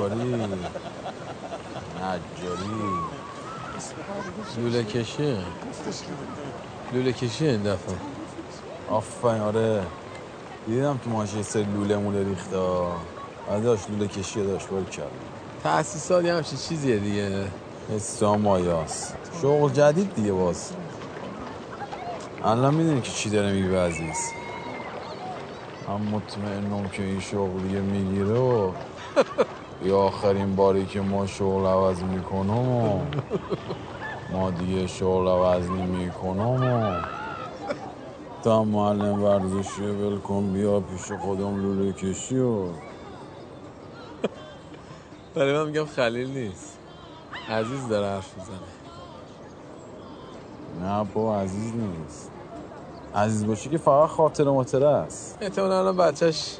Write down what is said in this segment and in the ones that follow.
تراشکاری نجاری لوله کشی. لوله کشی این دفعه. آفرین آره. دیدم تو سری لوله موله ریخته. آره داشت لوله کشی داشت باری کرد. تأسیسات یه همچین چیزیه دیگه؟ حسا مایاست. شغل جدید دیگه باز. الان می‌دونی که چی داره میگه عزیز. هم مطمئنم که این شغل دیگه می‌گیره و یه آخرین باری که ما شغل عوض می‌کنم؟ و ما دیگه شغل عوض نمی‌کنم. و تا معلم ورزشی ول کن بیا پیش خودم لوله کشی و. برای من میگم خلیل نیست. عزیز داره حرف می‌زنه. نه با عزیز نیست. عزیز باشی که فقط خاطر متره است. احتمالا الان بچهش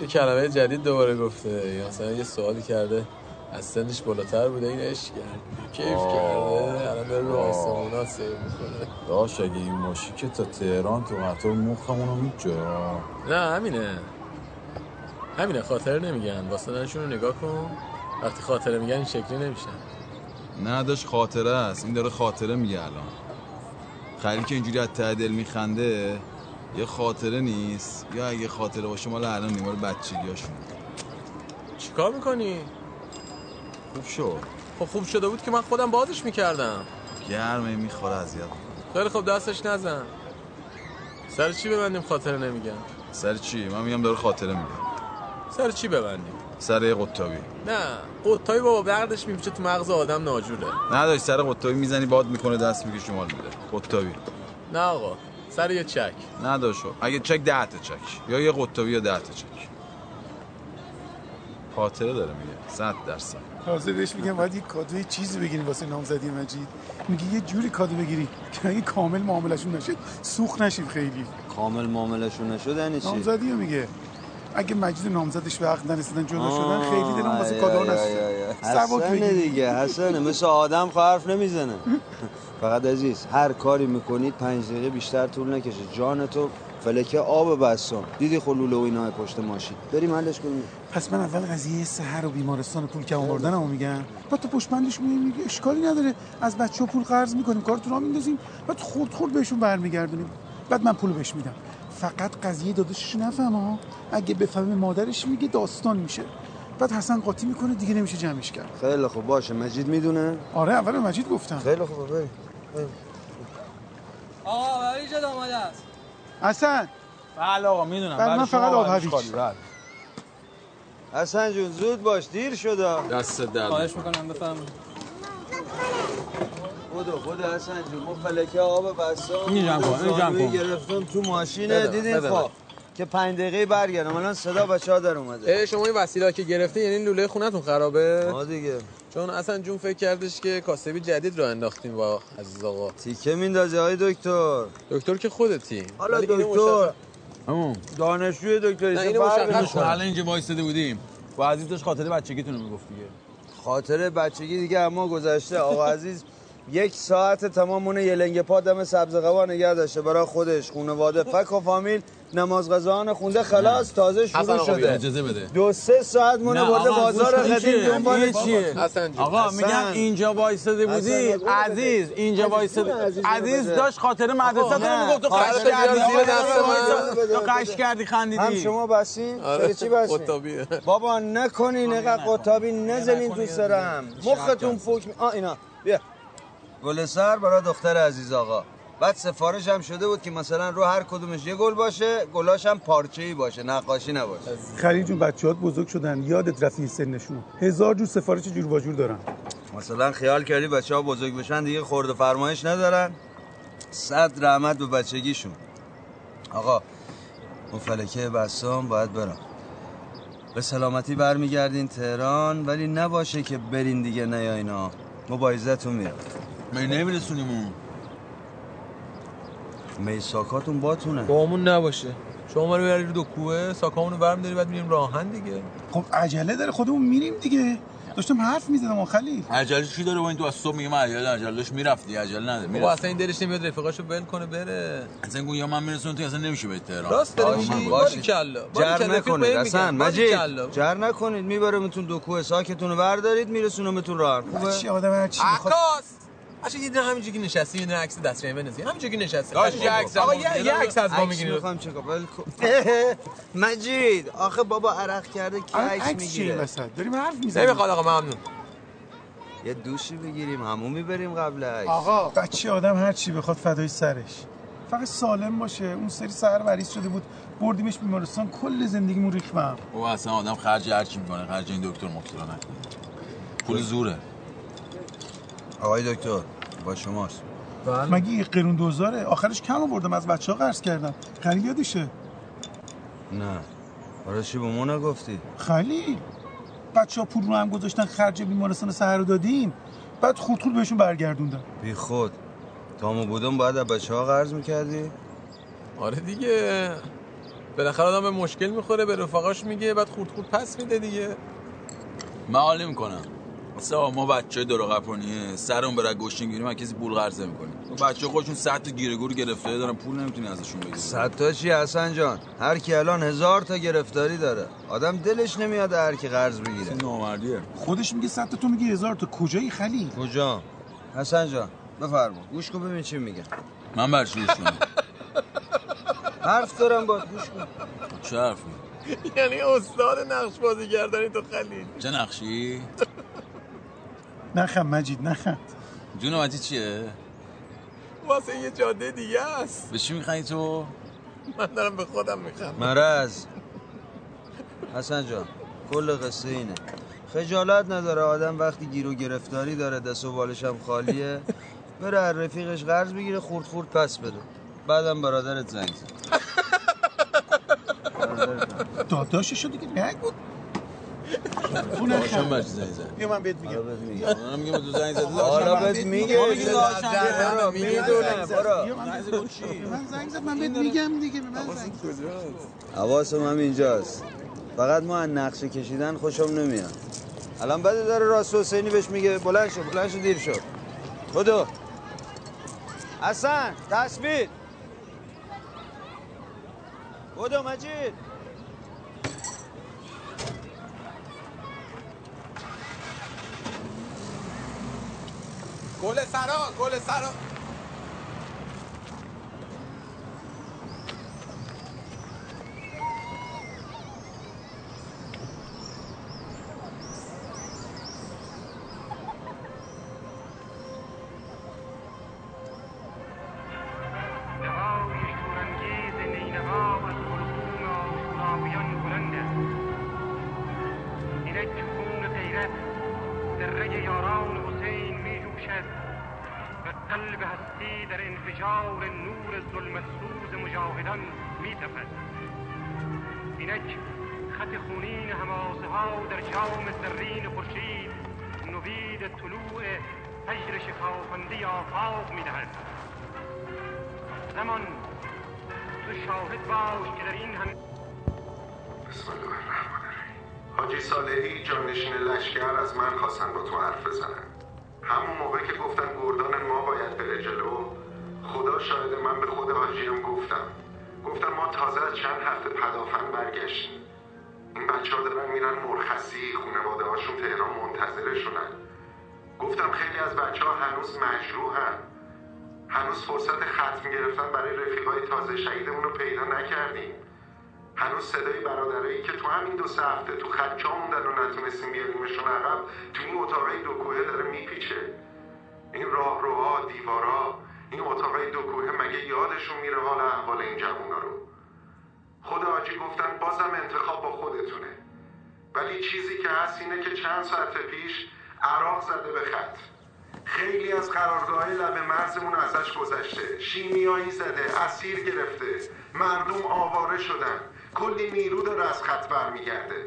یه کلمه جدید دوباره گفته. یا مثلا یه سوالی کرده. از سنش بالاتر بوده. این عشق کرد کیف کرده. الان داره رو آسمونا سیر می‌کنه. داش اگه این باشی که تا تهران تو قطار مخمونو میجا. نه همینه. همینه. خاطره نمیگن. واسه رو نگاه کن. وقتی خاطره میگن این شکلی نمیشن. نه داشت خاطره است. این داره خاطره میگه الان. خلیل که اینجوری از ته دل میخنده. یه خاطره نیست؟ یا اگه خاطره باشه مال الان نیمار بچگیاشون چیکار می‌کنی؟ خوب شد. خب خوب شده بود که من خودم بازش می‌کردم. گرمه می‌خوره اذیت خیلی خوب دستش نزن. سر چی ببندیم خاطره نمیگن؟ سر چی؟ من میگم داره خاطره میگه. سر چی ببندیم سر یه قطابی نه قطابی بابا بردش میپیچه تو مغز آدم ناجوره. نداشت سر قطابی می‌زنی باد می‌کنه دست میگه شمال میده قطابی نه آقا. سر یه چک. نداشو اگه چک ده تا چک. یا یه قطابی یا ده تا چک. خاطره داره میگه. صد درصد. تازه بهش میگم باید یه کادوی چیزی بگیریم واسه نامزدی مجید. میگه یه جوری کادو بگیری که اگه کامل معاملشون نشه سوخ نشیم خیلی. کامل معاملشون نشد یعنی چی؟ نامزدی رو میگه. اگه مجید نامزدش به عقد نرسیدن جدا شدن خیلی دلم واسه کادو نشه سبک حسنه بگیری. دیگه حسنه. مثل آدم حرف نمی‌زنه. فقط عزیز هر کاری می‌کنید پنج دقیقه بیشتر طول نکشه. جان تو فلکه آب بستم دیدی خلوله و اینا پشت ماشین. بریم حلش کنیم. پس من اول قضیه سحر و بیمارستان پول کم آوردن رو میگم. بعد تو میگه اشکالی نداره. از بچه پول قرض می‌کنیم کار تو را میندازیم. بعد خورد خورد بهشون برمیگردونیم. بعد من پول بهش میدم. فقط قضیه داداشش نفهم ها. اگه بفهمه مادرش میگه داستان میشه. بعد حسن قاطی می‌کنه دیگه نمیشه جمعش کرد. خیلی خوب باشه. مجید می‌دونه؟ آره اول مجید گفتم. خیلی خوب بریم آقا برای اینجا آماده است. حسن! بله آقا می‌دونم. بله، من فقط آب هویج. حسن جون زود باش دیر شده. دست در خواهش می‌کنم بفهم خدا خدا حسن جون ما فلکه آب بستم اینو جمع کن، اینو جمع کن. گرفتم تو ماشینه دیدین؟ بده. که پنج دقیقه برگردم. الان صدا بچه ها در اومده. اه شما این وسیله که گرفته یعنی لوله خونتون خرابه؟ ما دیگه. چون اصلا جون فکر کردش که کاسبی جدید رو انداختیم با عزیز آقا. تیکه میندازه های دکتر. دکتر که خودتی. حالا دکتر. همون. دانشجوی دکتری نه، اینو مشخص می‌کنه؟ الان اینجا وایساده بودیم. با عزیز داشت خاطر بچگیتون رو می‌گفت دیگه. خاطر بچگی دیگه اما گذشته. آقا عزیز یک ساعت تمام مونه یه لنگ پا دم سبز قوا نگه داشته. برای خودش خانواده فک و فامیل. نماز قضاهان خونده خلاص تازه شروع شده. اجازه بده. دو سه ساعت مونه نه، برده بازار قدیم؟ دنبال چیه؟ آقا. میگم اینجا وایساده بودی. عزیز اینجا وایساده. عزیز. داشت خاطر مدرسه می‌گفت تو خاطر قش کردی تو. قش کردی هم خندیدی شما بسین؟ آره. سر چی بسین؟ بابا نکنین اینقدر قطابی نزنین تو سرم. مختون فوک می... آه اینا. بیا. گل سر برای دختر عزیز آقا. بعد سفارش هم شده بود که مثلا رو هر کدومش یه گل باشه گلاش هم پارچه ای باشه نقاشی نباشه. خلیل جون بچه‌هات بزرگ شدن. یادت رفتی سنشون هزار جور سفارش جور و جور دارن. مثلا خیال کردی بچه ها بزرگ بشن دیگه خورد و فرمایش ندارن؟ صد رحمت به بچگیشون. آقا اون فلکه بسام باید برم. به سلامتی برمیگردین تهران ولی نباشه که برین دیگه نیاین ها ما با عزتون میرم می نمیرسونیم اون میساکاتون باتونه بامون نباشه. شما ما رو ببری رو دو کوه ساکامونو برم داری بعد میریم راهن دیگه. خب عجله داره خودمون میریم دیگه. داشتم حرف می‌زدم آ خلیل. عجله چی داره با این تو از صبح میگم عجله عجله داشت می‌رفتی عجله نداره می‌رفت اصلا این دلش نمیاد رفیقاشو ول کنه بره. اصلا گو یا من میرسونم تو اصلا نمیشه به تهران. راست داری باشه، میگی؟ باشه. کلا. جر نکنید اصلا مجید جر نکنید. میبرمتون دو کوه ساکتون رو بردارید میرسونمتون راه خوبه چی آدم هر چی بخواد اصلا یه دونه همینجوری که نشستی یه دونه عکس دستشویی بنزی همینجوری نشستی. داش، یه عکس آقا یه عکس از ما می‌گیری. می‌خوام چه ول. مجید آخه بابا عرق کرده کی الان عکس می‌گیره؟ وسط داریم حرف می‌زنیم نمی‌خواد آقا ممنون. یه دوشی بگیریم همون می‌بریم قبل عکس آقا. بچه آدم هر چی بخواد فدای سرش. فقط سالم باشه. اون سری سر مریض شده بود بردیمش بیمارستان کل زندگیمون ریختم او اصلا آدم خرج هر چی می‌کنه. خرج این دکتر مکتر نکنه. پول زوره. آقای دکتر با شماست. مگه یه قرون دوزاره؟ آخرش کم آوردم از بچه ها قرض کردم. خلیل یادشه نه. برای چی به ما نگفتی خلیل بچه ها پول رو هم گذاشتن خرج بیمارستان سهر رو دادیم بعد خود خود بهشون برگردوندم بی خود. تامو بودم باید از بچه ها قرض می‌کردی؟ آره دیگه. بالاخره آدم به مشکل می‌خوره به رفقاش میگه بعد خورد خورد پس میده دیگه. من حال مثلا ما بچه دور قپونیه. سرمون برای گوشتین گیریم من کسی پول قرض نمی‌کنیم بچه خودشون صد تا گیره گور گرفته دارن پول نمی‌تونی ازشون بگیری. صد تا چی حسن جان؟ هر کی الان هزار تا گرفتاری داره. آدم دلش نمیاد هر کی قرض بگیره. این نامردیه. خودش میگه صد تا تو میگی هزار تا. کجایی خلیل؟ کجا؟ حسن جان بفرما. گوش کن ببین چی میگه. من برش گوش کنم؟ حرف دارم با گوش کن. چه حرفی؟ یعنی استاد نقش بازی کردنی تو خلیل. چه نقشی؟ نخم مجید نخم. جون مجید چیه؟ واسه یه جاده دیگه است. به چی می‌خوای تو؟ من دارم به خودم می‌خوام مرز حسن جان کل قصه اینه. خجالت نداره آدم وقتی گیر و گرفتاری داره دست و بالش هم خالیه. بره از رفیقش قرض بگیره خورد خورد پس بده. بعدم برادرت زنگ زد. داداششو دیگه نگو. نخم برش زنگ زد. بیا من بهت میگم. من میگم تو زنگ زدی حالا بهت میگه. میگه داشتم. برو، من من زنگ زد من بهت میگم دیگه به من زنگ زد حواسم هم اینجاست. فقط ما از نقشه کشیدن خوشم نمیاد. الان بده داره راست حسینی بهش میگه بلند شو بلند شو دیر شد بدو. حسن تصویر بدو مجید. گل سرا گل سرا. تو حرف بزنن. همون موقع که گفتن گردان ما باید بره جلو خدا شاهد من به خود حاجیم گفتم. گفتم ما تازه از چند هفته پدافند برگشتیم این بچه ها دارن میرن مرخصی خانواده هاشون تهران منتظرشونن. گفتم خیلی از بچه ها هنوز مجروحن. هنوز فرصت ختم گرفتن برای رفیقای تازه شهیدمون رو پیدا نکردیم. هنوز صدای برادرایی که تو همین دو سه هفته تو خچا موندن و نتونستیم بیاریمشون عقب تو این اتاقای دو کوهه داره میپیچه. این راهروها دیوارا این اتاقای دو کوهه مگه یادشون میره حال احوال این جوونا رو؟ خود آجی گفتن بازم انتخاب با خودتونه. ولی چیزی که هست اینه که چند ساعت پیش عراق زده به خط. خیلی از قرارگاه لب مرزمون ازش گذشته. شیمیایی زده اسیر گرفته. مردم آواره شدن. کلی نیرو داره از خط برمیگرده.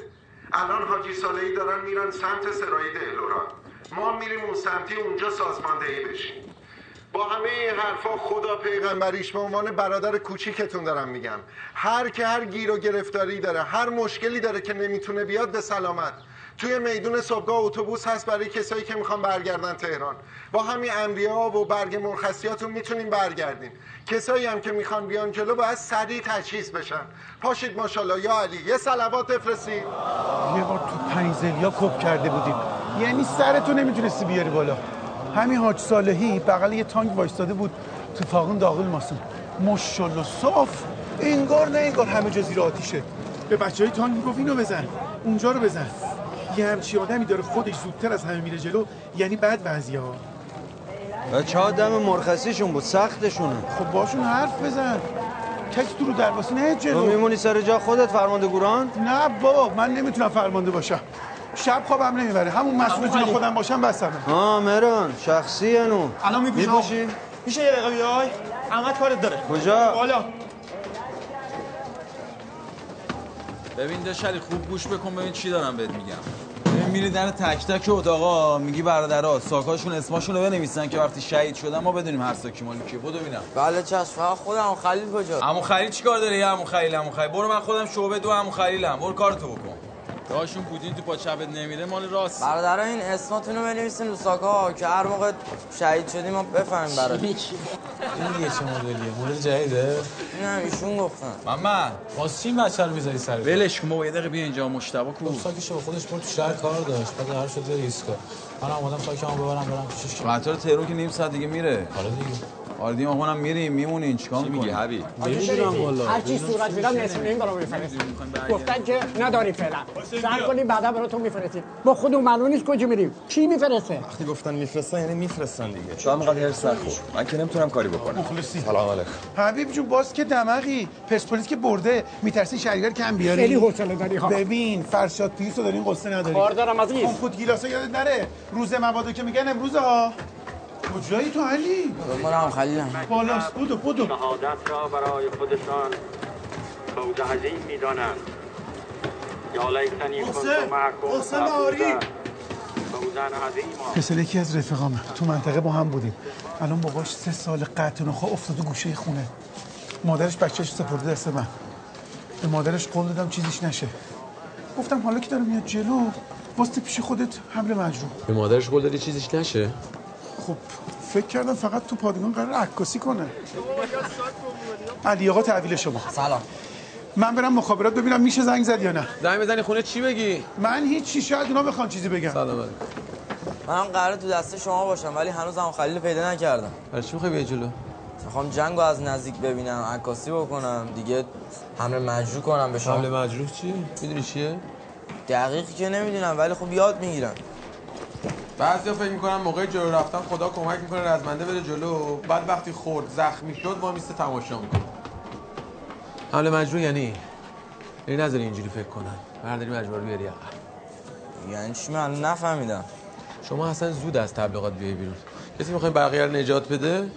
الان حاجی صالحی دارن میرن سمت سراید الوران ما میریم اون سمتی اونجا سازماندهی بشیم. با همه این حرفا خدا پیغمبریش به عنوان برادر کوچیکتون دارم میگم. هر که هر گیر و گرفتاری داره هر مشکلی داره که نمی‌تونه بیاد به سلامت. توی میدون صبحگاه اتوبوس هست برای کسایی که می‌خوان برگردن تهران. با همین امریه و برگ مرخصیاتون می‌تونیم برگردین. کسایی هم که می‌خوان بیان جلو باید سریع تجهیز بشن. پاشید ماشاءالله. یا علی یه صلوات بفرستید یه بار تو پنیزلیا کپ کرده بودیم. یعنی سرتو نمی‌تونستی بیاری بالا. همین حاج صالحی بغل یه تانک وایستاده بود تو فاقون داخل ماسون. ماشاءالله صاف. انگار نه انگار همه جا زیر آتیشه. به بچه های تانک می‌گفت اینو بزن. اونجا رو بزن. یه همچی آدمی داره خودش زودتر از همه میره جلو. یعنی بد ها. بچه ها دم مرخصیشون بود سختشونه. خب باشون حرف بزن. کسی تو رو درواسی نه تو جلو میمونی سر جا خودت فرمانده گوران؟ نه بابا من نمی‌تونم فرمانده باشم. شب خوابم نمی‌بره. همون مسئول جون خودم باشم بسمه ها مران شخصی نو الان میپوشی؟ میشه یه دقیقه؟ بیای احمد کارت داره. کجا؟ بالا. ببین داشتی خوب گوش بکن ببین چی دارم بهت میگم. میری در تک تک اتاقا میگی برادرها ساکاشون اسماشون رو بنویسن که وقتی شهید شدن ما بدونیم هر ساکی مال کیه. بدو ببینم. بله چشم فقط خودم خلیل کجا؟ عمو خلیل چیکار داره؟ عمو خلیل عمو خلیل. برو من خودم شعبه دو عمو خلیلم. برو کارتو بکن. داشون پودین تو پا چپت نمیره مال راست. برادرها این اسماتون رو بنویسین رو ساکا که هر موقع شهید شدیم ما بفهمیم برات این دیگه چه مدلیه؟ مدل جدیده؟ هم ایشون گفتن. محمد واسه چی این بچه رو می‌ذاری سر ولش کن بابا یه دقیقه بیا اینجا مشتبه کو. ساکش به خودش برد تو شهر کار داشت بعد هر شد ایسکا من اومدم ساکمو ببرم برم پیشش. که قطار تهران که نیم ساعت دیگه میره. حالا دیگه. آره دیگه ما هم میریم میمونین چیکار میگی حبیب؟ نمی‌دونم والا. هر چی صورت میدم نصف نیم برام میفرستیم گفتن که نداری فعلا. سر کنی بعدا براتون میفرستیم. ما خودمون معلوم نیست کجا میریم. کی میفرسته؟ وقتی گفتن میفرستن یعنی میفرستن دیگه. شاید اینقدر هرس نخور. من که نمی‌تونم کاری بکنم. مخلصی. سلام علیکم. حبیب جون باز که دمقی پرسپولیس که برده. میترسی شهریار کم بیاری؟ خیلی حوصله داری ها. ببین فرشاد پیرس رو دارین قصه نداری. کار دارم عزیز. اون خود گیلاسا یادت نره. روز مبادا که میگن امروز ها. کجایی تو علی؟ دنبال هم خلیلم بالاست. بودو بودو شهادت را برای خودشان فوز عظیم می‌دانند. یا لیتنی کنت معکم. فوزا عظیما پسر یکی از رفقامه. تو منطقه با هم بودیم. الان باباش سه سال قطع نخواه افتاده گوشه خونه. مادرش بچهش سپرده دست من. به مادرش قول دادم چیزیش نشه. گفتم حالا که داره میاد جلو واسه پیش خودت حمل مجروح. به مادرش قول دادی چیزیش نشه؟ خب فکر کردم فقط تو پادگان قرار عکاسی کنه. علی آقا تحویل شما. سلام. من برم مخابرات ببینم میشه زنگ زد یا نه. زنگ بزنی خونه چی بگی؟ من هیچ شاید اونا بخوان چیزی بگم سلام علیکم. منم قراره تو دست شما باشم ولی هنوز هم خلیل پیدا نکردم. برای چی می‌خوای بیای جلو؟ می‌خوام جنگو از نزدیک ببینم عکاسی بکنم دیگه حمله مجروح کنم به حمله شما مجروح چی؟ می‌دونی چیه؟ دقیقی که نمی‌دونم ولی خب یاد می‌گیرم. بعضیا فکر می‌کنن موقع جلو رفتن خدا کمک می‌کنه رزمنده بره جلو. بعد وقتی خورد زخمی شد ما میسته تماشا می‌کنه حمله مجروح یعنی؟ یعنی نذاری اینجوری فکر کنن. برداری مجبور بیاری عقب. یعنی چی من نفهمیدم. شما اصلا زود از تبلیغات بیای بیرون. کسی می‌خوای بقیه رو نجات بده؟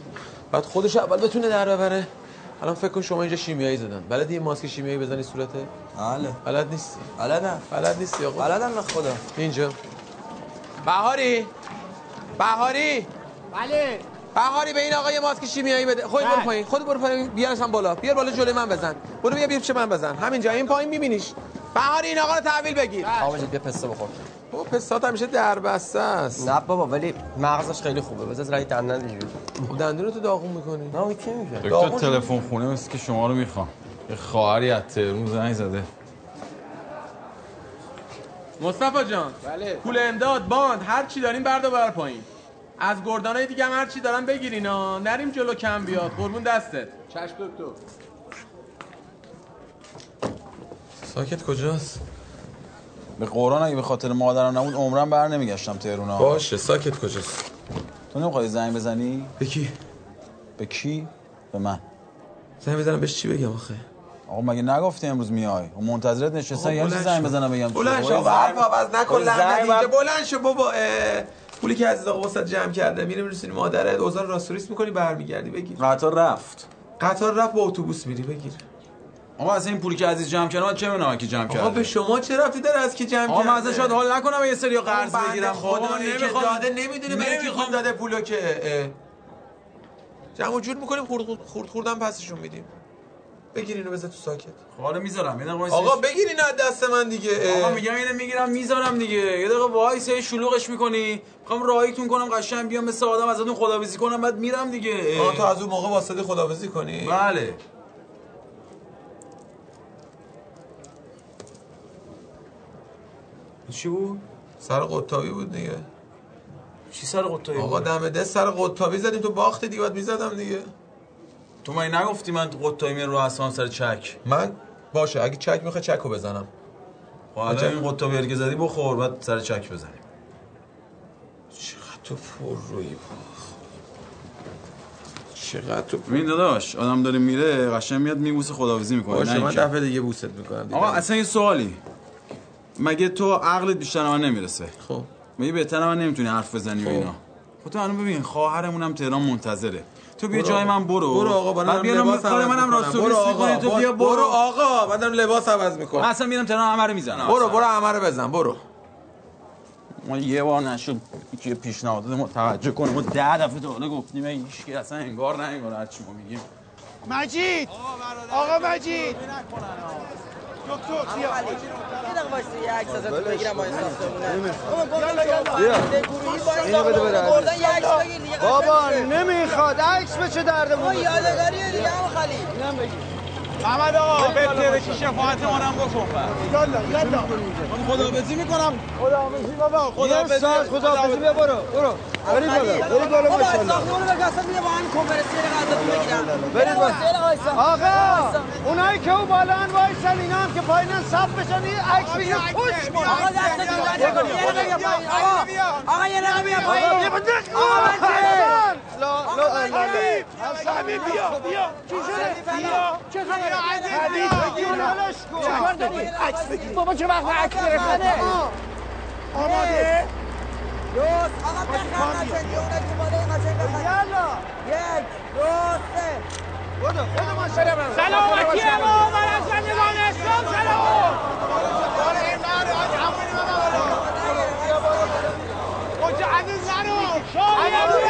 بعد خودش اول بتونه در ببره. الان فکر کن شما اینجا شیمیایی زدن. بلدی یه ماسک شیمیایی بزنی صورته؟ بله. بلد نیستی. بلدم. بلد نیستی آقا. بلدم به خدا. اینجا. بهاری؟ بهاری؟ بله. بهاری به این آقا یه ماسک شیمیایی بده. خود برو پایین. خود برو پایین. بیارش هم بالا. بیار بالا جلوی من بزن. برو بیا بیا چه من بزن. همینجا. این پایین میبینیش. بهاری این آقا رو تحویل بگیر. آقا بیا پسته بخور. او پستات همیشه در بسته است. نه بابا ولی مغزش خیلی خوبه. بذار رای دندن دیگه. خب دندون تو داغون می‌کنی. نه کی میشه دکتر تلفن خونه مثل که شما رو می‌خوام. یه خواهری از تهرون زنگ زده. مصطفی جان بله. پول امداد باند هر چی داریم بردا بر پایین. از گردانای دیگه هم هر چی دارن بگیرین ها. نریم جلو کم بیاد. قربون دستت. چشم دکتر. ساکت کجاست؟ به قرآن اگه به خاطر مادرم نبود عمرم بر نمیگشتم تهرون ها باشه ساکت کجاست؟ تو نمی‌خوای زنگ بزنی؟ به کی؟ به کی؟ به من. زنگ بزنم بهش چی بگم آخه؟ آقا مگه نگفتی امروز میای و منتظرت نشستن یعنی زنگ. بزنم بگم؟ بلند شو بابا، حرف عوض نکن بابا، لعنت زنگ اینجا بر- بلند شو بابا. پولی که عزیز آقا واسه جمع کرده میری میرسونی مادرت اوزار راستوریست می‌کنی برمیگردی بگیر قطار رفت قطار رفت با اتوبوس میری بگیر آقا از این پولی که عزیز جمع کردم من چه می‌دونم کی جمع کرده آقا به شما چه رفتی داره از کی جمع آقا من کرده؟ ازش حال نکنم یه سری قرض بگیرم خدا که نمی‌خوام داده نمی‌دونه برای کی نمی‌خوام. خود داده پولو که. جمع و جور می‌کنیم خورد خورد خورد خوردم پسشون میدیم بگیر اینو بذار تو ساکت. خب حالا می‌ذارم. یه دقیقه. آقا بگیر اینو از دست من دیگه. آقا میگم اینو می‌گیرم می‌ذارم دیگه. یه دقیقه وایس شلوغش می‌کنی. می‌خوام راهیتون کنم قشنگ بیام مثل آدم ازتون خداویسی کنم بعد میرم دیگه. آه تو از اون موقع واسطه خدافزی کنی. بله. چی بود؟ سر قطابی بود دیگه. چی سر قطایی آقا دم دست سر قطابی زدیم. تو باخت دیگه بعد می‌زدم دیگه. تو من نگفتی من قطایی میرم رو اصلا سر چک؟ من؟ باشه اگه چک می‌خوای چکو بزنم. خب حالا این قطابی هر که زدی بخور بعد سر چک بزنیم. چقدر تو پر روی چقدر تو ببین داداش آدم داره میره قشنگ میاد میبوسه خداویسی می‌کنه باشه من. دفعه دیگه بوست می‌کنم دیگه آقا اصلا یه سوالی. مگه تو عقلت بیشتر من نمی‌رسه؟ خب. مگه بهتر من نمی‌تونی حرف بزنی و خب. اینا؟ خب تو الان ببین خواهرمون هم تهران منتظره. تو بیا جای. من برو. برو آقا من بعد بیارم لباس کار عوض منم. راستو برو آقا تو بیا برو برو. آقا دارم لباس عوض می‌کنم. اصلا میرم تهران همه رو می‌زنم. برو برو همه رو بزن برو. ما یه بار نشد که پیشنهاد ما توجه کنه ما ده دفعه تا حالا گفتیم هیچ اصلا انگار نه انگار هرچی ما میگیم. مجید! آقا مجید! بابا نمی‌خواد عکس به چه درد آقا یادگاریه دیگه هم خالی اینم محمد آقا بهتره که شفاعت منم بکن یالا یالا من خداحافظی می‌کنم خداحافظی بابا ساعت خداحافظی بیا برو برو برید بالا برید بالا ماشاءالله. ساختمونو به کاسا بیا با هم کنفرانسیه غذاتون بگیرم برید بالا. یه. آقا اونایی که اون بالا هن وایسن اینا هم که پایینن صف بشن این عکس بگیر پوش کن. آقا دستتون درد نکنه یه دقیقه بیا پایین. آقا آقا یه دقیقه بیا پایین. بیا. بده. آقا؟ لا لا لا حبیب بیا. بیا. چی شده؟ بیا. چه خبره حدیث بگیر عکس بگیر. بابا چه وقت عکس گرفتنه؟ آماده؟ دوست آقا بخند قشنگی اونایی که بالا این قشنگ بخند یالا. یک دو سه بودو بودو ماشاءالله سلامتی ما از زندگان اسلام؟ سلام. اوج عزیز نرو شاید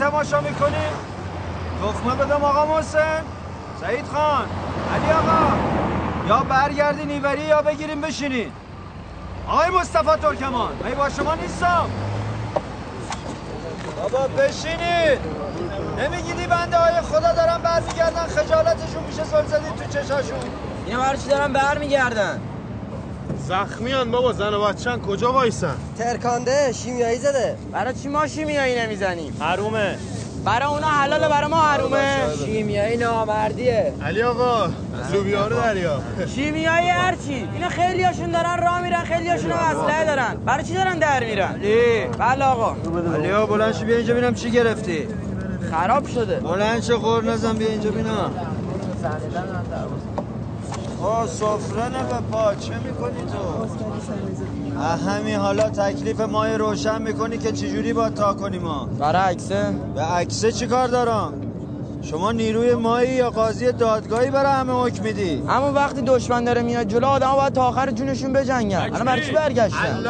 تماشا می‌کنین تخمه بدم آقا محسن. سعید خان علی آقا. یا برگردین ایوری یا بگیریم بشینین آقای مصطفی ترکمان من با شما نیستم. بابا بشینید نمیگیدی بنده های خدا دارن برمیگردن خجالتشون میشه سل زدید تو چشاشون. اینا برای چی دارن برمیگردن؟ زخمیان بابا زن و بچه‌ن کجا وایسن؟ ترکانده شیمیایی زده. برای چی ما شیمیایی نمی‌زنیم؟ حرومه. برای اونا حلاله برای ما حرومه. شیمیایی نامردیه. علی آقا لوبیا رو دریا. شیمیایی هرچی اینا خیلی هاشون دارن راه میرن خیلی هاشون هم اسلحه دارن. برای چی دارن در میرن؟ علی. بله آقا. علی آقا بلند شو بیا اینجا ببینم چی گرفتی. خراب شده. بلند شو خور نزن بیا اینجا ببینم آه سفره نه به پا. چه می‌کنی تو؟ همین حالا تکلیف مای روشن می‌کنی که چجوری با تا کنیم ما؟ برای عکسه. به عکسه چی کار دارم؟ شما نیروی مایی یا قاضی دادگاهی برای همه حکم میدی؟ اما وقتی دشمن داره میاد جلو آدم باید تا آخر جونشون بجنگن. الان برای چی برگشتن؟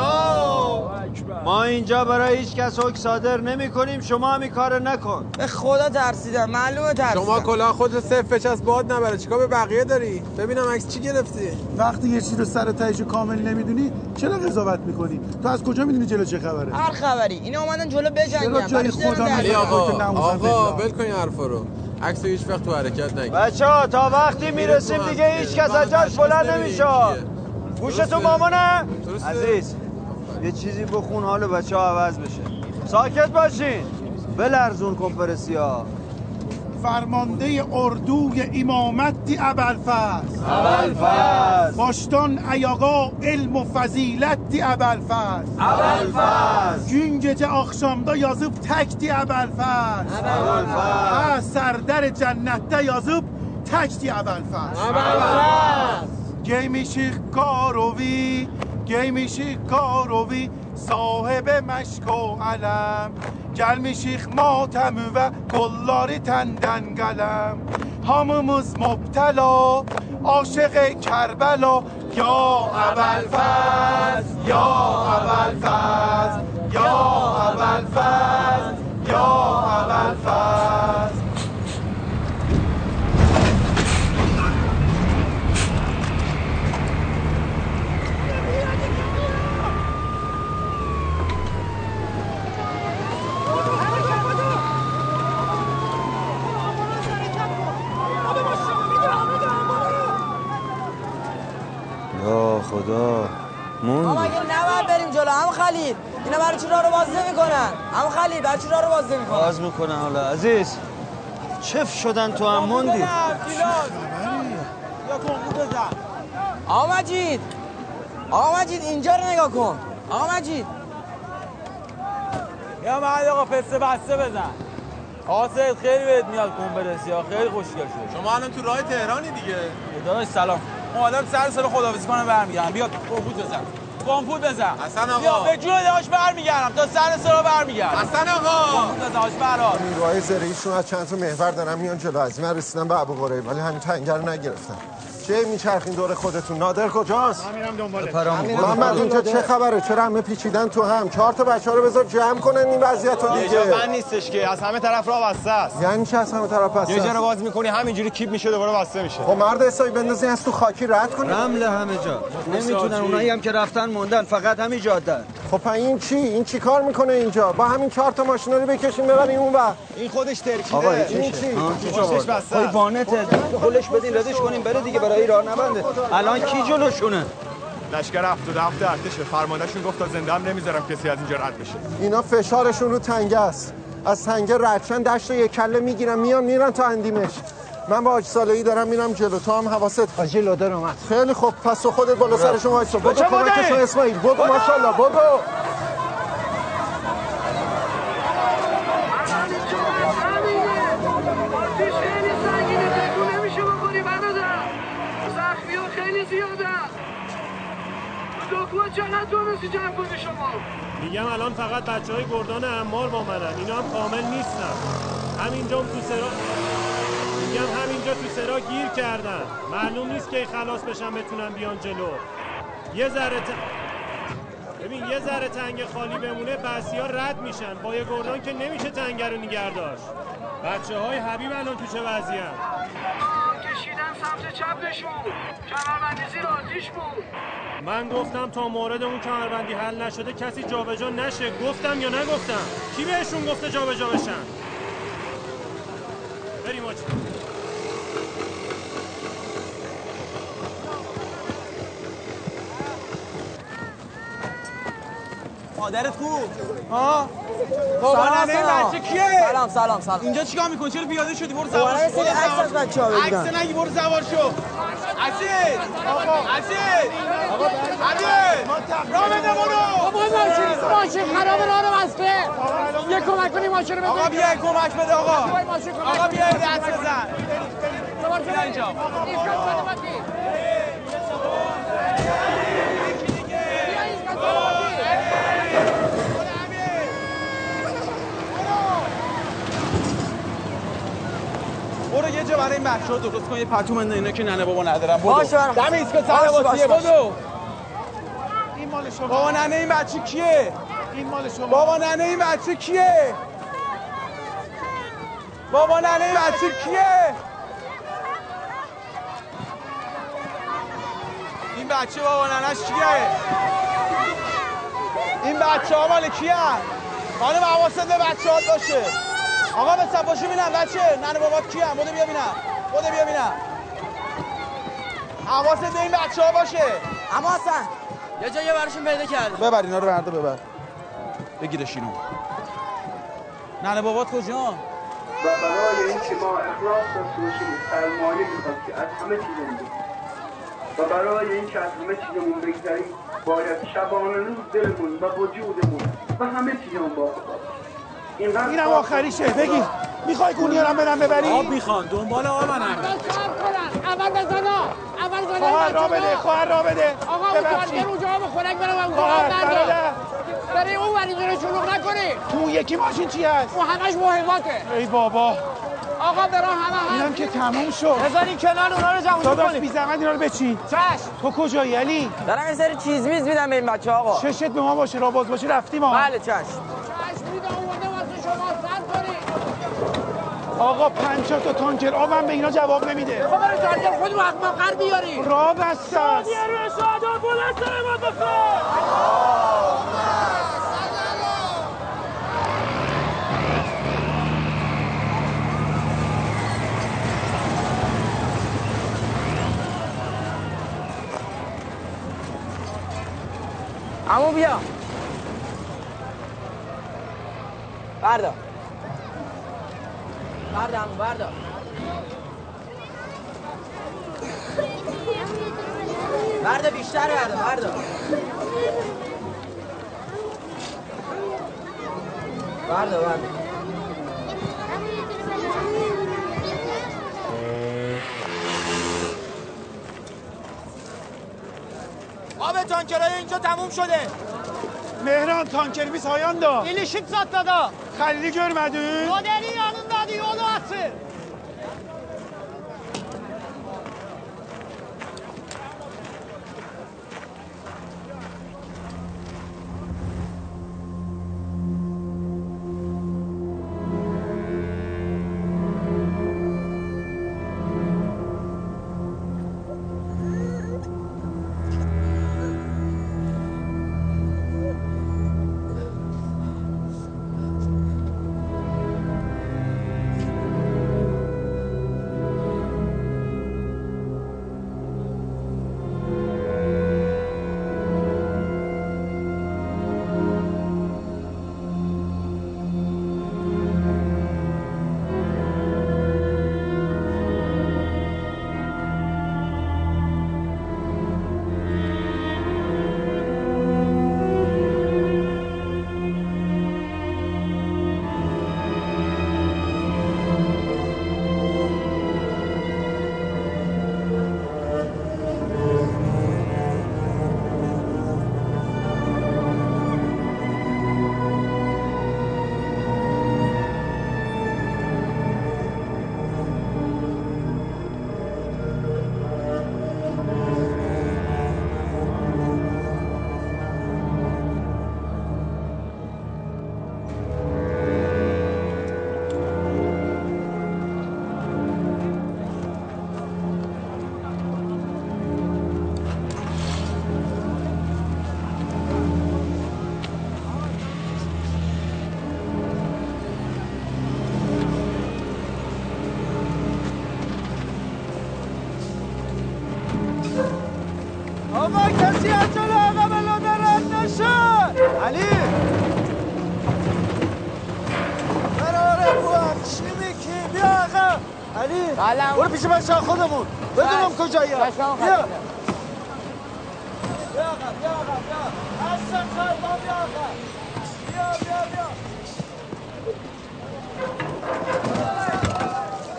ما اینجا برای هیچ کس حکم صادر نمی کنیم. شما هم این کار نکن. به خدا ترسیدم. معلومه ترسیدم. شما کلاه خودت صفر بچسب باد نبره. چیکار به بقیه داری؟ ببینم عکس چی گرفتی. وقتی یه چیز رو سر تهش کامل نمی‌دونی چرا قضاوت می‌کنی؟ تو از کجا می‌دونی جلو چه خبره؟ هر خبری. اینا اومدن جلو بجنگن. برای خدا؟ آقا آقا. ول کن این حرفا رو. عکس هیچ وقت تو حرکت نگیر. بچه ها تا وقتی می‌رسیم دیگه هیچ کس از جاش بلند نمیشه. گوشتون مامانه. عزیز. یه چیزی بخون حال بچه ها عوض بشه. ساکت باشین. بلرزون کنفرسی ها. فرمانده اردوی امامتی ابلفز ابلفز باشتان ایاقا علم و فضیلتی ابلفز ابلفز Gün gece akşamda yazıp tekti Əbəlfəz. Əbəlfəz. Ha, sərdər cənnətdə yazıb گی میشی کاروی صاحب مشک و علم. گل میشی ماتم و گلاری تندن گلم هممز مبتلا عاشق کربلا. یا اول یا اول خدا ما موند مگه نباید بریم جلو. هم خلیل. اینا برای چی رو باز نمی‌کنن؟ هم خلیل برای چی رو باز نمی‌کنن؟ باز می‌کنه حالا. عزیز چف شدن تو هم موندی؟ یا بزن آقا مجید آقا مجید اینجا رو نگاه کن. آقا مجید یا بعد آقا پسته بسته بزن. آسد خیلی بهت میاد کن برسی. خیلی خوشگل شد. شما الان تو راه تهرانی دیگه. داداش سلام. اون آدم سر سر خداحافظی کنه برمیگردم. بیا پمپوت بزن. پمپوت بزن. حسن آقا. بیا به جون داش برمیگردم. تا سر سر برمیگردم. حسن آقا. پمپوت بزن داش برا نیروهای زرهیشون از چند تا محور دارن میان جلو. از من رسیدن به ابو غریب ولی همین تنگه رو نگرفتن. چه میچرخین دور خودتون؟ نادر کجاست؟ من میرم دنبالش محمد اینجا چه خبره؟ چرا همه پیچیدن تو هم؟ چهار تا بچه رو بذار جمع کنن این وضعیت رو یه دیگه. جا بند نیستش که از همه طرف راه بسته است. یعنی چه از همه طرف هست یه جا رو باز می‌کنی همینجوری کیپ میشه دوباره بسته میشه. خب مرد حسابی بندازی از تو خاکی رد کنی. رمل همه جا. نمی‌تونن اونایی هم که رفتن موندن فقط همین جاده. خب این چی؟ این چی کار می‌کنه اینجا؟ با همین چهار تا ماشینا رو بکشیم ببریم اون ور. این خودش ترکیده آقا این چی؟ پشتش بسته های است. وانته هلش بدین ردش کنیم بره دیگه برای راه نبنده. الان کی جلوشونه؟ لشکر 77 ارتش فرماندهشون گفت تا زنده هم نمی‌ذارم کسی از اینجا رد بشه. اینا فشارشون رو تنگه است. از تنگه ردشن دشت رو یک کله می‌گیرن میان میرن تا اندیمش. من با حاج صالحی دارم میرم جلو. تو هم حواست حاجی لادر اومد. خیلی خوب. پس تو خودت بالا سرشون وایسا بدو چه بوده؟ کمکشون اسماعیل ماشاءالله ها خیلی زیاده دکوها چقدر تونستی جمع کنی شما میگم الان فقط بچه های گردان امار با منن. اینا هم کامل نیستن. همینجا هم تو سرا میگم همینجا تو سرا گیر کردن. معلوم نیست که خلاص بشن بتونن بیان جلو. یه ذره ت... ببین یه ذره تنگ خالی بمونه بسی ها رد میشن. با یه گردان که نمیشه تنگه رو نگه داشت. بچه های حبیب الان تو چه وضعی که سمت چپ نشون کمربندی زیر آتیش بود. من گفتم تا مورد اون کمربندی حل نشده کسی جابجا نشه. گفتم یا نگفتم؟ کی بهشون گفته جابجا بشن؟ بریم آجی. مادرت خوب ها سلام، این. بچه کیه؟ سلام سلام سلام. اینجا چیکار می‌کنی؟ چرا پیاده شدی؟ برو بابا، سوار شو. سری عکس از بچه‌ها بگیرم. عکس نگی برو سوار شو. اسید اسید اسید ماشین ماشین خراب راه رو بسته یه کمک کنی ماشین رو آقا بیا کمک بده آقا آقا. بیا دست بزن بیا اینجا برو یه جا برای این بچه‌ها درست کن. یه پتو من اینا که ننه بابا ندارم برو. باشه، برم. دم ایستگاه باشه، سر واسیه بدو مال شما بابا ننه این بچه کیه؟ این مال شما. بابا ننه این بچه کیه؟ بابا ننه این بچه کیه؟ این بچه بابا ننش کیه؟ این بچه ها مال کیه؟ خانم حواست به بچه هات باشه. آقا به صفاشی بینم بچه. ننه بابات کیه؟ بوده بیا بینم بوده بیا بینم حواست به این بچه ها باشه. اما حسن. یه جایی براشون پیدا کردم ببر اینا رو برده ببر. بگیرش اینو ننه بابات کجا؟ و برای اینکه ما اخلاص داشته باشیم سرمایه می‌خواد که از همه چیزمون بگذریم. و برای اینکه از همه چیزمون بگذریم باید شبانه روز دلمون و وجودمون و همه چیزمون با خدا اینم آخریشه بگی می‌خوای گونیارم برم ببری آب می‌خوان دنبال آب منم اول بزنا اول بزنا خواهر را بده خواهر را بده. آقا اون. کارگر اونجا به خنک برم اون خواهر، کار برادر. نده برای اون وریدون شلوغ نکنی. تو یکی ماشین چی هست؟ اون همش مهماته ای بابا. آقا برا همه اینم که تموم شد. بذارین کنار اونا رو جمع داداش کنیم. بی زحمت اینا رو بچین. چشم. تو کجایی علی؟ دارم یه سری چیز میز میدم به این بچه آقا. چشت به ما باشه را باز باشه رفتیم ما بله چشم چشم میدم اومده واسه شما سر کنی آقا پنجاه تا تانکر. آبم به اینا جواب نمیده. خب برای تارگر خود وقت ما قر بیاری را بسته است. رو شهدا بلند سر ما بخور عمو بیا. بردا بردا عمو بردا بردا بیشتر بردا بردا بردا بردا آب تانکرای اینجا تموم شده مهران تانکر biz hayanda. İlişik satladı. Halil'i görmedin. Modelin yanında بچه خودمون. بدونم کجایی. بیا. بیا بیا بیا بیا. بیا بیا بیا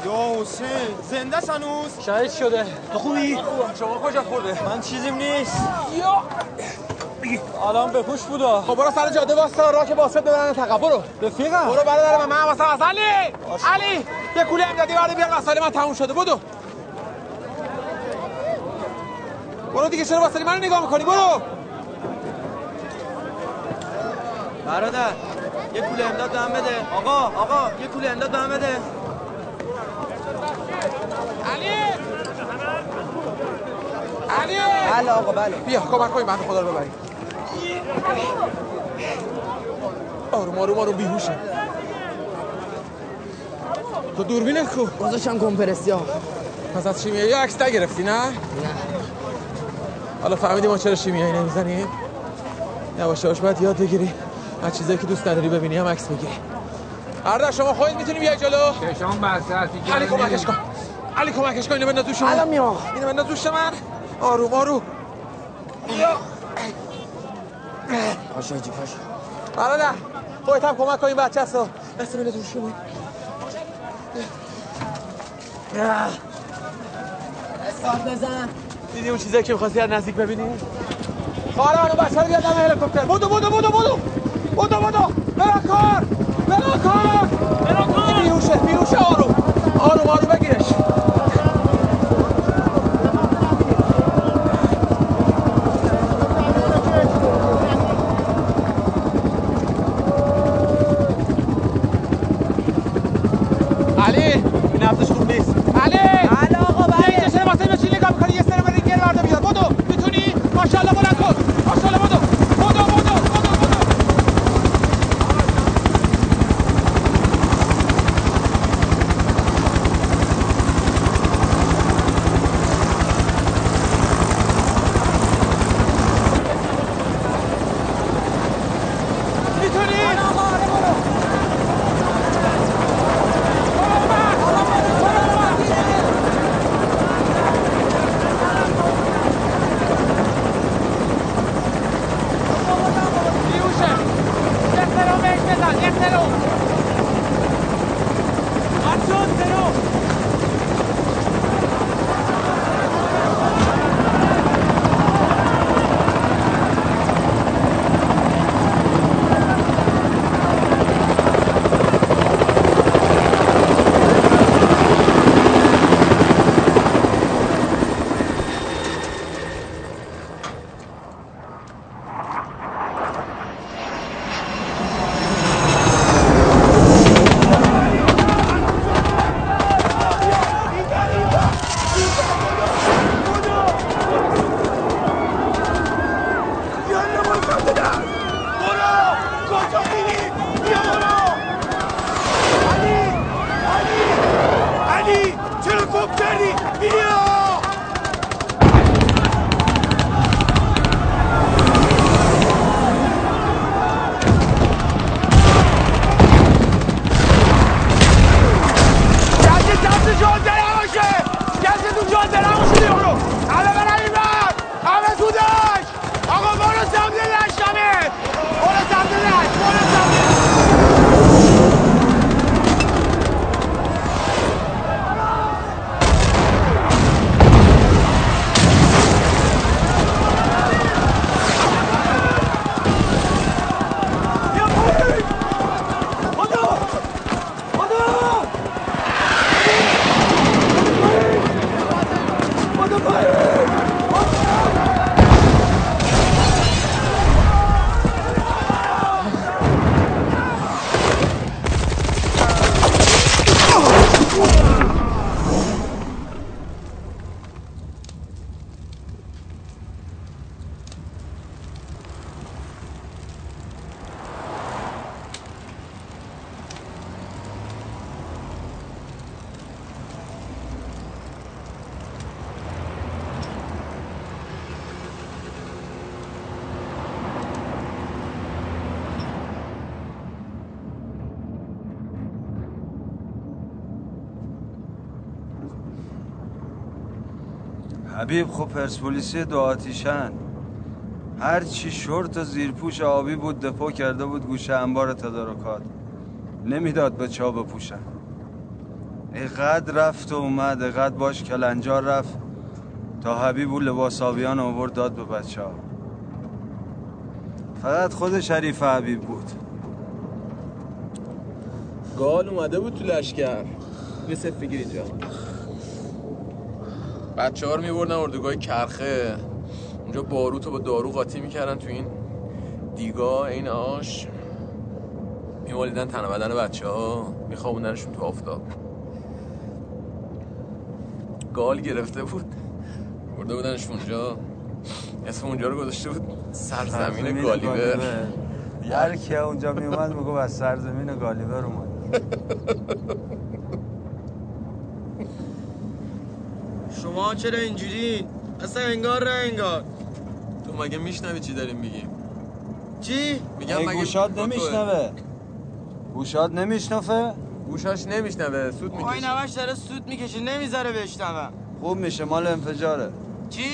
یا حسین زنده هنوز شهید شده. تو خوبی؟ شما کجا خورده؟ من چیزیم نیست. یا. الان به پوش بودا. خب برو سر جاده واسه راه که واسه ببرن تقب برو. رفیقم. برو برادر من من واسه علی علی یه کوله امدادی برای بیار مسائل من تموم شده. بدو. برو دیگه چرا واسه من نگاه می‌کنی؟ برو. برادر یه کوله امداد بهم بده. آقا آقا یه کوله امداد بهم بده. علی! علی! بله آقا بله. بیا کمک کنیم بنده خدا رو ببریم. آروم آروم آروم بیهوشه. تو دوربینت کو؟ گذاشتم کمپرسی ها. پس از شیمیایی عکس نگرفتی نه؟ نه. حالا فهمیدی ما چرا شیمیایی نمی‌زنیم؟ یواش یواش باید یاد بگیری. از چیزایی که دوست نداری ببینی هم عکس بگیری. هر شما خودت می‌تونی بیای جلو؟ چشام بسته هستی علی کمکش کن. علی کمکش کن. اینو بنداز دوش من الان میام. اینو بنداز دوش من آروم آروم پاشا جی پاشا برادر خودت هم کمک کن این بچه هستو دست بینه دوش من استارت بزن. دیدی اون چیزایی که می‌خواستی از نزدیک ببینی؟ خواهر منو بچه رو بیاد دم هلیکوپتر. بودو بودو بودو بودو بودو بودو برا کار. برا کار. برا کار. بیهوشه بیهوشه آروم. آروم آروم بگیرش. توپ کردی حبیب خب پرسپولیسی دو آتیشن. هر چی شورت و زیرپوش آبی بود دپو کرده بود گوشه انبار تدارکات. نمی‌داد به چا بپوشن. اقد رفت و اومد اقد باش کلنجار رفت. تا حبیب و لباس آبیان آورد داد به بچه ها. فقط خود شریف حبیب بود. گال اومده بود تو لشکر. سف بگیر اینجا. بچه ها رو میبردن اردوگاه کرخه. اونجا باروتو با دارو قاطی می‌کردن تو این دیگاه این آش. میمالیدن تن و بدن بچه ها. میخوابوندنشون تو آفتاب. گال گرفته بود. برده بودنش اونجا. اسم اونجا رو گذاشته بود. سرزمین گالیبر هر کی اونجا میومد میگو از سرزمین گالیبر اومد. شما چرا اینجوری؟ اصلا انگار نه انگار. تو مگه میشنوی چی داریم میگیم؟ چی؟ میگم مگه گوشاد توه؟ نمیشنوه. گوشاد نمیشنفه گوشاش نمیشنوه سود آقای می‌کشه. نوش داره سود می‌کشه نمی‌ذاره بشنوم خوب میشه مال انفجاره. چی؟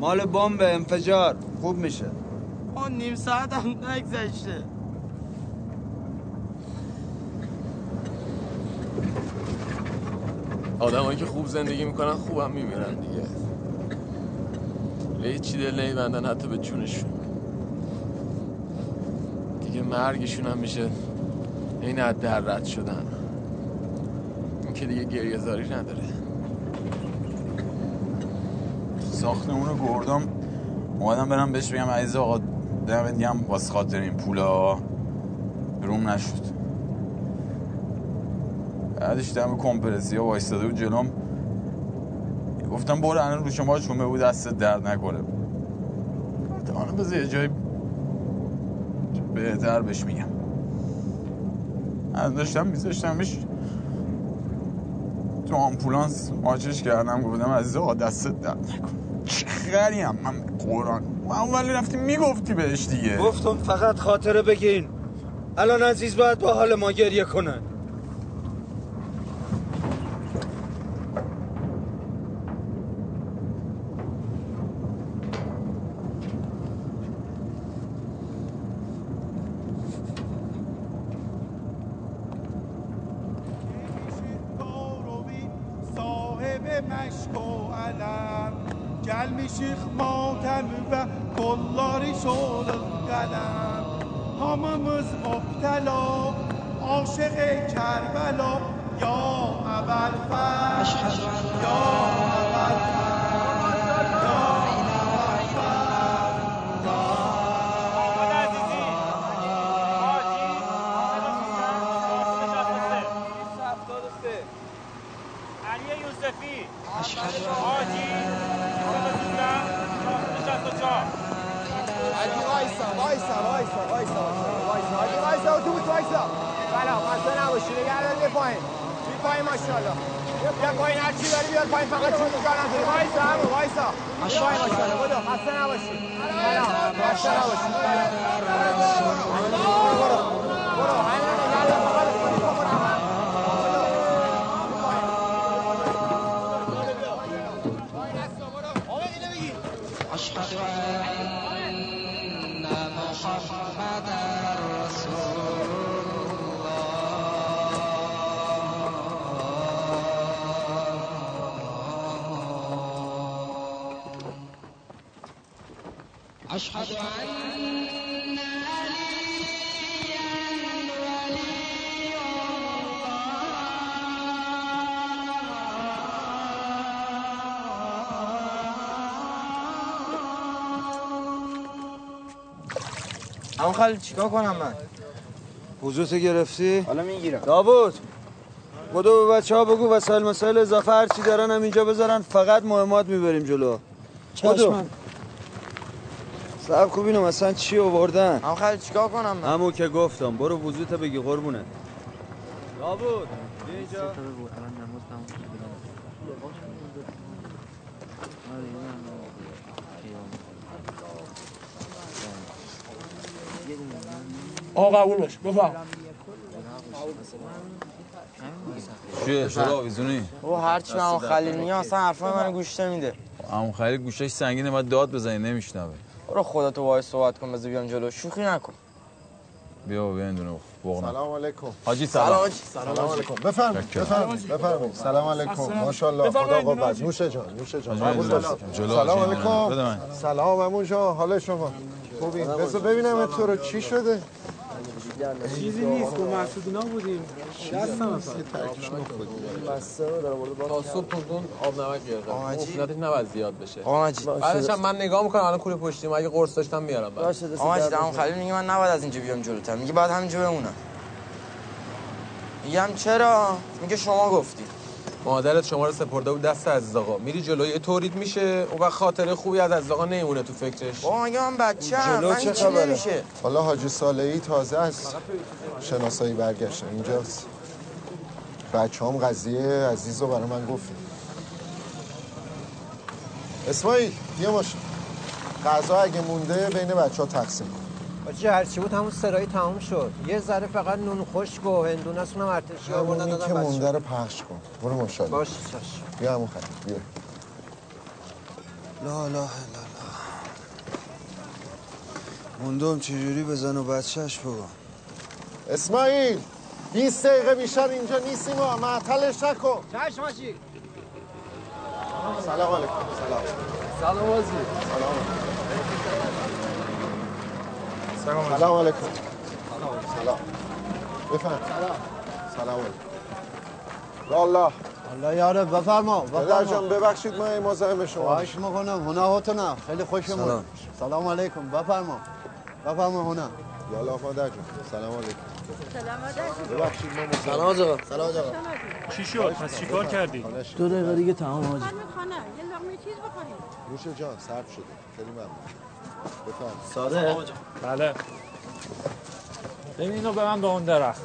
مال بمب انفجار. خوب میشه. اون نیم ساعت هم نگذشته. آدمایی که خوب زندگی می‌کنن خوبم میمیرن دیگه. لی چی دل نمیبندن حتی به جونشون. دیگه مرگشون هم میشه این از در رد شدن. این که دیگه گریه زاری نداره. ساختمون گردام اومدم برم بهش بگم عزیز آقا دمت گرم. واسه خاطر این پولا روم نشد. بعدش دم کمپرسی ها وایستاده بود جلوم. گفتم برو الان رو شما چون بود دستت درد نکنه. گفتم الان بذار یه جای بهتر بهش میگم. از داشتم میذاشتمش تو آمپولانس ماچش کردم گفتم آقا دستت درد نکن. چه هم من قرآن. من ولی رفتی می‌گفتی بهش دیگه. گفتم فقط خاطره بگین. الان عزیز باید با حال ما گریه کنن. اما خالی چیکار کنم من؟ وضوط گرفتی؟ حالا می‌گیرم. داوود بدو به بچه ها بگو وسایل مسائل اضافه هر چی دارن هم اینجا بذارن فقط مهمات می‌بریم جلو. بدو. سب بینم مثلا چی آوردن؟ اما خالی چیکار کنم من؟ همون که گفتم برو وضوط بگی قربونه داوود بیا اینجا آقا قبول باش بفهم. چیه؟ چرا آویزونی او هرچی من خلیل میگم اصلا حرفای منو گوش نمیده. همون خیلی گوشش سنگینه باید داد بزنی نمیشنوه. برو خودتو وای صحبت کن بذار بیام جلو. شوخی نکن. بیا بیا این دونه سلام علیکم. حاجی سلام. سلام. حاجی. سلام علیکم. بفرمایید شکر. بفرمایید بفرمایید. سلام علیکم. ماشاءالله. خدا قوت. نوش جان نوش جان. سلام علیکم. من. سلام عمو جان حال شما. خوبی؟ بذار ببینم تو رو چی شده. چیزی نیست با مسعود اینا بودیم. دستم اصلا تا صبح تون آب نمک گرفتم. عفونتش نباید زیاد بشه. بعدش هم من نگاه می‌کنم الان کوله پشتیم. اگه قرص داشتم میارم مجید همون خلیل میگه من نباید از اینجا بیام جلوتر. میگه باید همینجا بمونم. میگم چرا؟ میگه شما گفتی. مادرت شما رو سپرده بود دست عزیز آقا میری جلوی تولید میشه. اون وقت خاطره خوبی از عزیز آقا نمیمونه تو فکرش. بابا مگه من بچه هم جلو من چه چی خبره؟ حالا حاجی صالحی تازه از شناسایی برگشته. اینجاست. بچه هم قضیه عزیز رو برای من گفتیم اسماعیل بیا باشه غذا اگه مونده بین بچه ها تقسیم کن. آجی هرچی بود همون سرایی تموم شد. یه ذره فقط نون خشک و هندونه اونم ارتشی آوردن دادن که مونده رو پخش کن. برو ماشاءالله باشه چشم بیا همون خرید بیا. لا لا لا لا. موندم چجوری بزن و بچهش بگم اسماعیل 20 دقیقه بیشتر اینجا نیستیم و معطلش نکن چشم آجی. سلام علیکم سلام. سلام بازی سلام. سلام علیکم. سلام بفهم سلام. سلام علیکم. الله الله یاره بفرما. پدر جان ببخشید ما این مزاحم شما خواهش می‌کنم. هنا هاتونم خیلی خوشمون. سلام. سلام علیکم. بفرما. بفرما هنا. یا الله مادر جان. سلام علیکم. سلام ببخشید ما مزاحم. سلام آقا. سلام آقا. چی شد؟ پس چیکار کردی؟ دو دقیقه دیگه تمام خانه یه لقمه چیز بخوریم. نوش جان صرف شده. خیلی ممنون. ساده؟ بله. ببین اینو به من به اون درخت.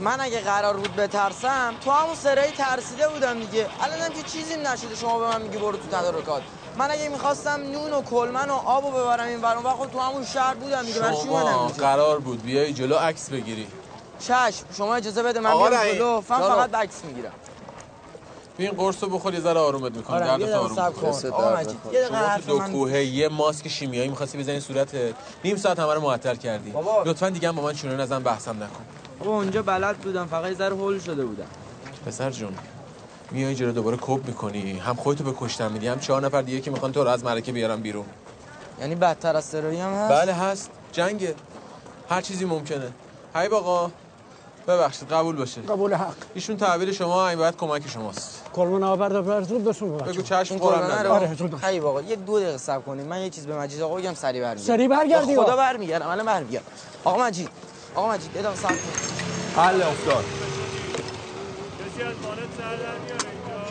من اگه قرار بود بترسم تو همون سرایی ترسیده بودم دیگه. الانم که چیزی نشده شما به من میگی برو تو تدارکات من اگه می‌خواستم نون و کلمن و آب و ببرم این برون وقت تو همون شهر بودم دیگه. برای شما قرار بود بیای جلو عکس بگیری. چشم شما اجازه بده من بیام. جلو. من جانم. فقط عکس می‌گیرم. ببین قرص رو بخور یه ذره آرومت می‌کنه آره، درد یه تو دقیقه آروم. کن. آقا مجید، یه دقیقه دو من- کوهه یه ماسک شیمیایی می‌خواستی بزنی صورتت نیم ساعت همه رو معطل کردی. بابا. لطفا دیگه هم با من چونه نزن بحثم نکن. بابا اونجا بلد بودم فقط یه ذره هول شده بودم. پسر جون میای جلو دوباره کپ می‌کنی. هم خودتو به کشتن میدی هم چهار نفر دیگه که می‌خوان تو رو از مرکه بیارن بیرون. یعنی بدتر از سرایی هم هست؟ بله هست. جنگه. هر چیزی ممکنه. حبیب آقا. ببخشید قبول باشه قبول حق. ایشون تعبیر شما این باید کمک شماست. کلمه آورد و زود بسون بگو چشم کلمه نداره. رو آره، زود. خیلی آقا یه دو دقیقه صبر کنید من یه چیز به مجید آقا بگم سری برمیگردم سریع برگردی خدا آقا. برمیگردم الان برمیگردم آقا مجید آقا مجید یه دقیقه صبر کن حل افتاد. کسی از بالت سر در میاره اینجا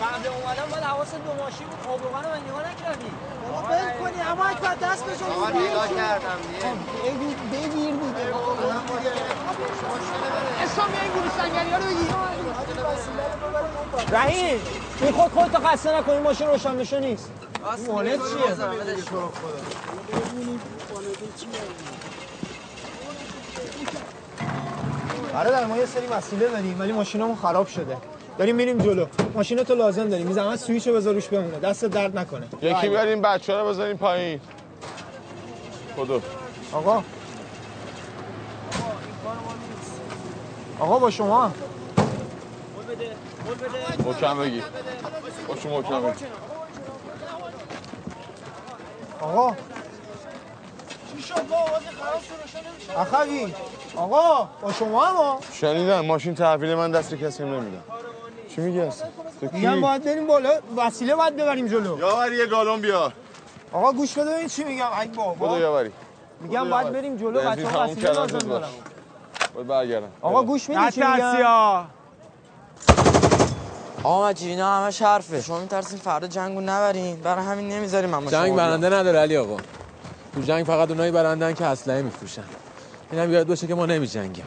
بعد اومدم باید حواست دو ماشین بود. آب روغن رو نگاه نکردی. بابا بل کنی اما اکبر دست بشون آقا نگاه کردم بگیر بگیر دیگه اسلام بیا این گروه سنگری ها رو بگیر رحیم این خود خودتو خسته نکنی ماشین روشن بشه نیست. وانت چیه؟ برادر ما یه سری وسیله داریم ولی ماشینمون خراب شده. داریم میریم جلو. ماشینتو لازم داریم می‌زنم سویچو بذار روش بمونه. دست درد نکنه. یکی بیارین بچه رو بذارین پایین. خودو آقا. آقا با شما. محکم بگی باشو محکم بگی؟ آقا چی شد با آوازی خراب شد روشن نمیشه اخوی آقا با شما هم. ها شنیدم. ماشین تحویل من دست کسی نمیدم. چی میگی اصلا؟ میگم باید بریم بالا. وسیله باید ببریم جلو. یاوری یه گالون بیار آقا گوش بده ببین چی میگم. ای بدو بابا یاوری. میگم باید بریم جلو بنزین بچه‌ها وسیله لازم باش. باید برگردم آقا گوش میدی چی میگم؟ آقا مجید اینا همش حرفه شما میترسین فردا جنگو نبرین؟ برای همین نمی‌ذاریم من با جنگ. برنده نداره علی آقا. تو جنگ فقط اونایی برندن که اسلحه میفروشن. اینم یاد باشه که ما نمیجنگیم.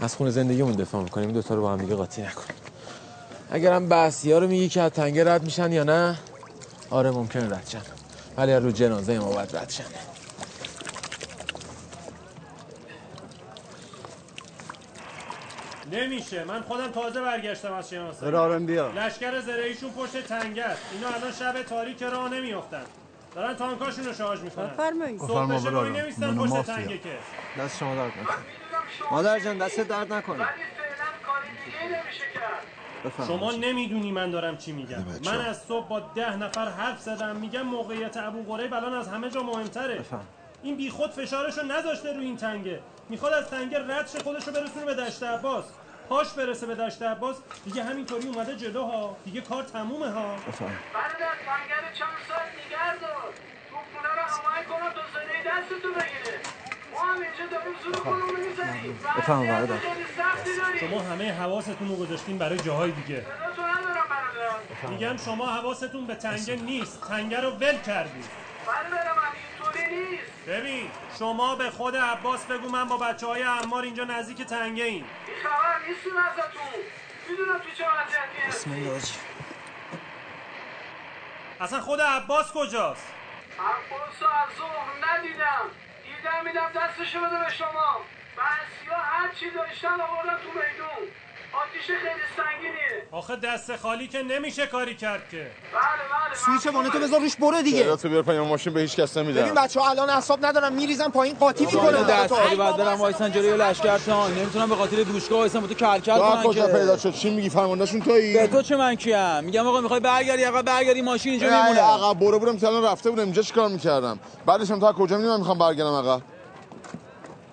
از خون زندگیمون دفاع می‌کنیم. دو تا رو با هم دیگه قاطی نکن اگرم بحثی ها رو میگی که از تنگه رد میشن یا نه؟ آره ممکنه رد شن. ولی رو جنازه ما باید رد شن. نمیشه. من خودم تازه برگشتم از شناسایی. برارم بیا. لشکر زرهیشون پشت تنگه است. اینا الان شب تاریک راه نمیافتن. دارن تانکاشون رو شارژ می‌کنن. بفرمایید. صبح بشه برادر. نمیستن پشت مافیا. تنگه که. دست شما درد نکنه. مادر جان دست درد نکنه. شما نمی‌دونی من دارم چی میگم. بچه. من از صبح با ده نفر حرف زدم میگم موقعیت ابو غریب الان از همه جا مهمتره. این بیخود فشارشو نذاشته رو این تنگه. می‌خواد از تنگه رد شه خودشو برسونه به دشت عباس. پاش برسه به دشت عباس. دیگه همینطوری اومده جلو ها. دیگه کار تمومه ها. برادر تنگر چند ساعت نگر دار. تو خونه رو کنم تا زنه دستتو بگیره. بفهم برادر سختی داریم شما همه حواستون رو گذاشتین برای جاهای دیگه. برادر میگم شما حواستون به تنگه نیست. تنگه رو ول کردید ببین شما به خود عباس بگو من با بچه های امار اینجا نزدیک تنگه این این خبر نیستیم ازتون می‌دونم تو چه بسم الله. اصلا خود عباس کجاست؟ عباس از ظهر ندیدم. دیدم میدم دستشو بده به شما. بسیا هر چی داشتن آوردن تو میدون. آتیش خیلی سنگینیه. آخه دست خالی که نمیشه کاری کرد که. بله بله سویچ وانتو بذار روش بره دیگه. تو بیار پایین؟ ماشین به هیچ کس نمیدم ببین بچه ها الان اعصاب ندارم میریزن پایین قاطی می‌کنه دستگیری بعد برم وایسن جلوی لشکرتان نمی‌تونم به خاطر دوشگاه وایسن تو کلکل کنن کجا که. پیدا شد. چی میگی فرماندهشون تویی به تو چه من کیم؟ میگم آقا می‌خوای برگردی؟ عقب برگردی ماشین اینجا نه میمونه. عقب برو تا الان رفته بودم اینجا چیکار می‌کردم. بعدش هم تا کجا می‌دونم می‌خوام برگردم عقب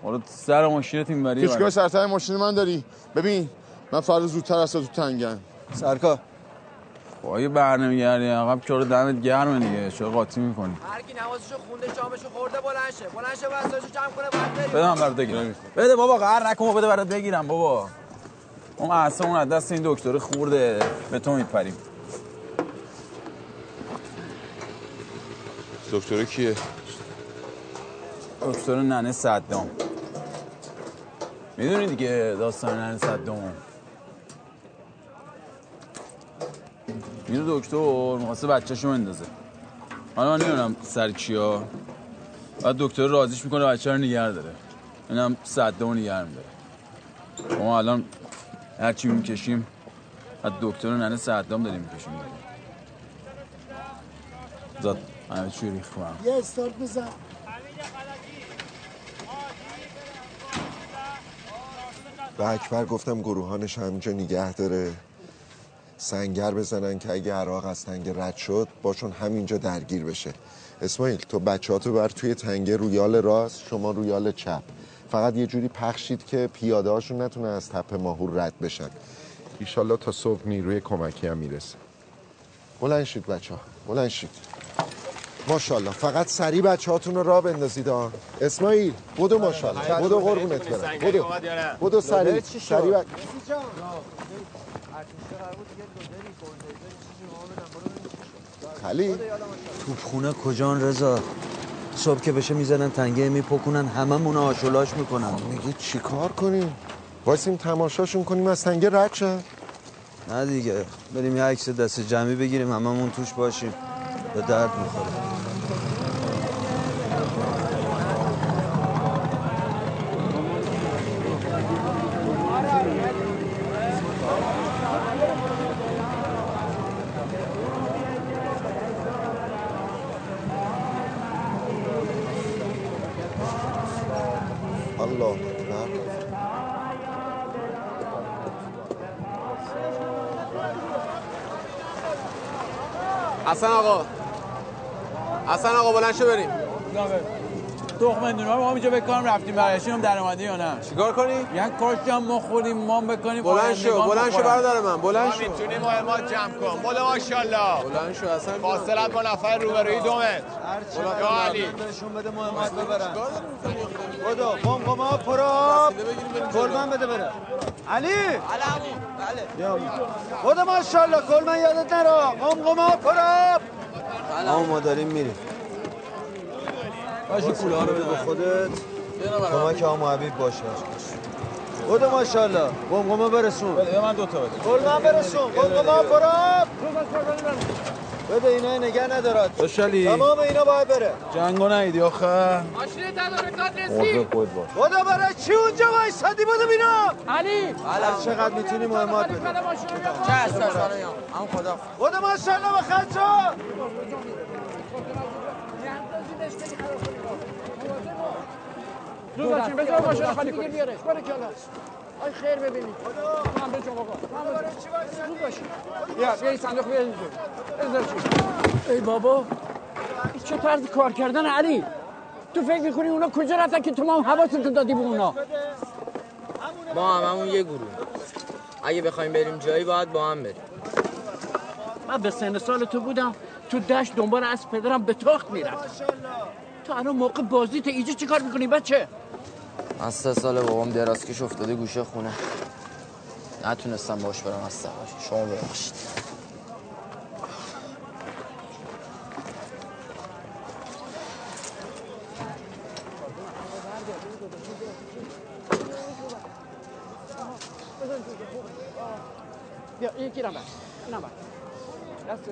حالا سر ماشینت این بری سرتای ماشین من داری. ببین من فردا زودتر از تو تنگم سرکار وای برنمیگردی عقب چرا دمت گرمه دیگه؟ چرا قاطی می‌کنی؟ هر کی نوازشو خونده شامشو خورده بلند شه. بلند شه وسایلشو جمع کنه بعد بریم. بده من برات بگیرم. بده بابا قهر نکن بده برات بگیرم بابا. اون اصلا اون از دست این دکتر خورده. به تو میپریم. دکتر کیه؟ دکتر ننه صدام. می‌دونی دیگه داستان ننه صدام میره دکتر می‌خواسته بچهشو بندازه. حالا من نمی‌دونم سر کیا. بعد دکتر راضیش می‌کنه بچه رو نگر داره. اینم صدام رو نگر میداره ما الان هرچی می‌کشیم از دکتر ننه صدام داریم می‌کشیم. دیگه زاد همه چی ریخ کنم. یه استارت بزن. به اکبر گفتم گروهانش همینجا نگه داره. سنگر بزنن که اگه عراق از تنگه رد شد باشون همینجا درگیر بشه. اسماعیل تو بچهاتو بر توی تنگه رویال راست شما رویال چپ. فقط یه جوری پخشید که پیاده هاشون نتونه از تپه ماهور رد بشن. ایشالله تا صبح نیروی کمکی هم می‌رسه. بلند شید بچه ها بلند شید. ماشاءالله فقط سریع بچه هاتون رو را بندازید ها اسماعیل بودو ماشاءالله بودو قربونت برم. بودو بودو سریع سریع بچ- خلیل توپخونه کجان رضا؟ صبح که بشه می‌زنن تنگه میپکنن هممون آشولاش می‌کنن. میگی چی کار کنیم؟ واسیم تماشاشون کنیم از تنگه رد شن. نه دیگه بریم یه عکس دست جمعی بگیریم هممون توش باشیم. به درد می‌خوره الله اکبر حسن آقا. حسن آقا بلند شو بریم. تخم اندونه ما اینجا بکنم رفتیم برگشتیم در اومدی یا نه؟ چیکار کنی؟ یعنی کاش هم ما خوریم ما بکنیم بلند شو بلند شو. برادر من بلند شو. می‌تونی مهمات جمع کن بولا ماشاءالله. بلند شو اصلا فاصلت با نفر روبروی دو متر. یا علی بهشون بده مهمات ببرن. بدو قم قما پراب کلمن بده بره. علی! بله. بدو ماشاءالله کلمن یادت نرو. قم قما پراب اما ما داریم میریم. باشه. پوله ها رو به بده خودت کمک آمو حبیب باشه. بدو ماشاءالله. قم قما برسون. بده من دوتا بده. کلمن برسون. قم قما پراب بده. اینا نگه ندارد خوشحالی. تمام اینا باید بره. جنگو نیدی آخه. ماشین تدارکات موضوع خود باش بودو برای چی اونجا وایسادی؟ بودو بینا. علی. علی چقدر می‌تونی مهمات بده چه هست هم خدا. بودو ماشاءالله به خرچا زود باشین بذار ماشین خالی کنی بیاره باره کلا آی خیر ببینید من به جون آقا من به زود باشین بیا بیا این صندوق بیا اینجا بذار چی ای بابا این چه طرز کار کردن علی تو فکر می‌کنی اونا کجا رفتن که تو ما هم حواستو دادی به اونا ما هم همون یه گروه اگه بخوایم بریم جایی باید با هم بریم من به سن سال تو بودم تو دشت دنبال از پدرم به تخت می‌رفت تو الان موقع بازی تو اینجا چی کار می‌کنی بچه از سه سال بابام درازکش افتاده گوشه خونه. نتونستم باش برم از سفر شما ببخشید. بیا یکی رو بر اینم بر دست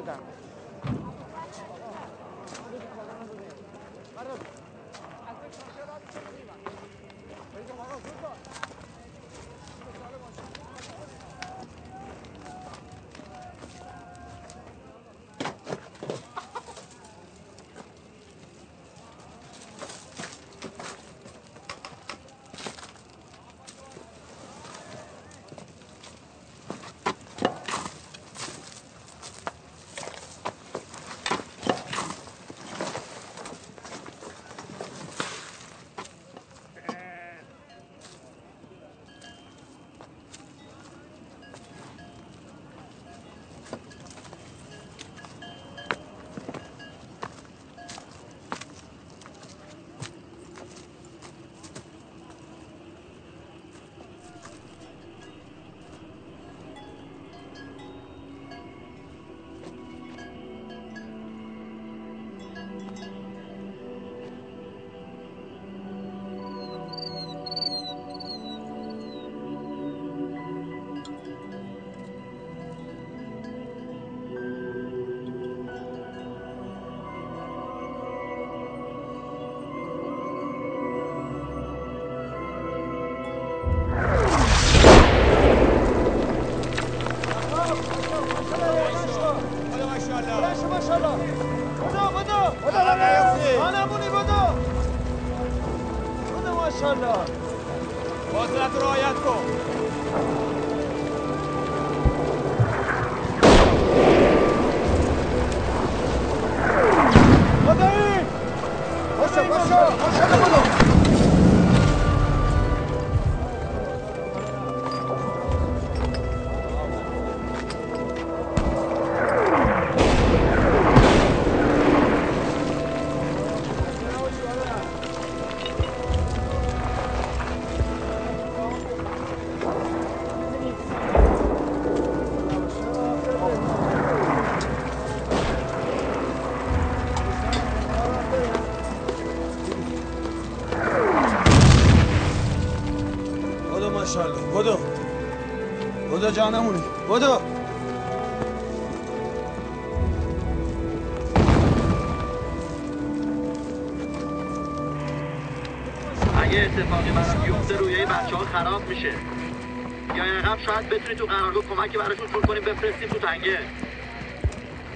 بدو جانمونی بدو. اگه اتفاقی برات بیفته رویه بچه ها خراب میشه. یا عقب شاید بتونی تو قرارگاه کمکی براشون جور کنیم بفرستیم تو تنگه.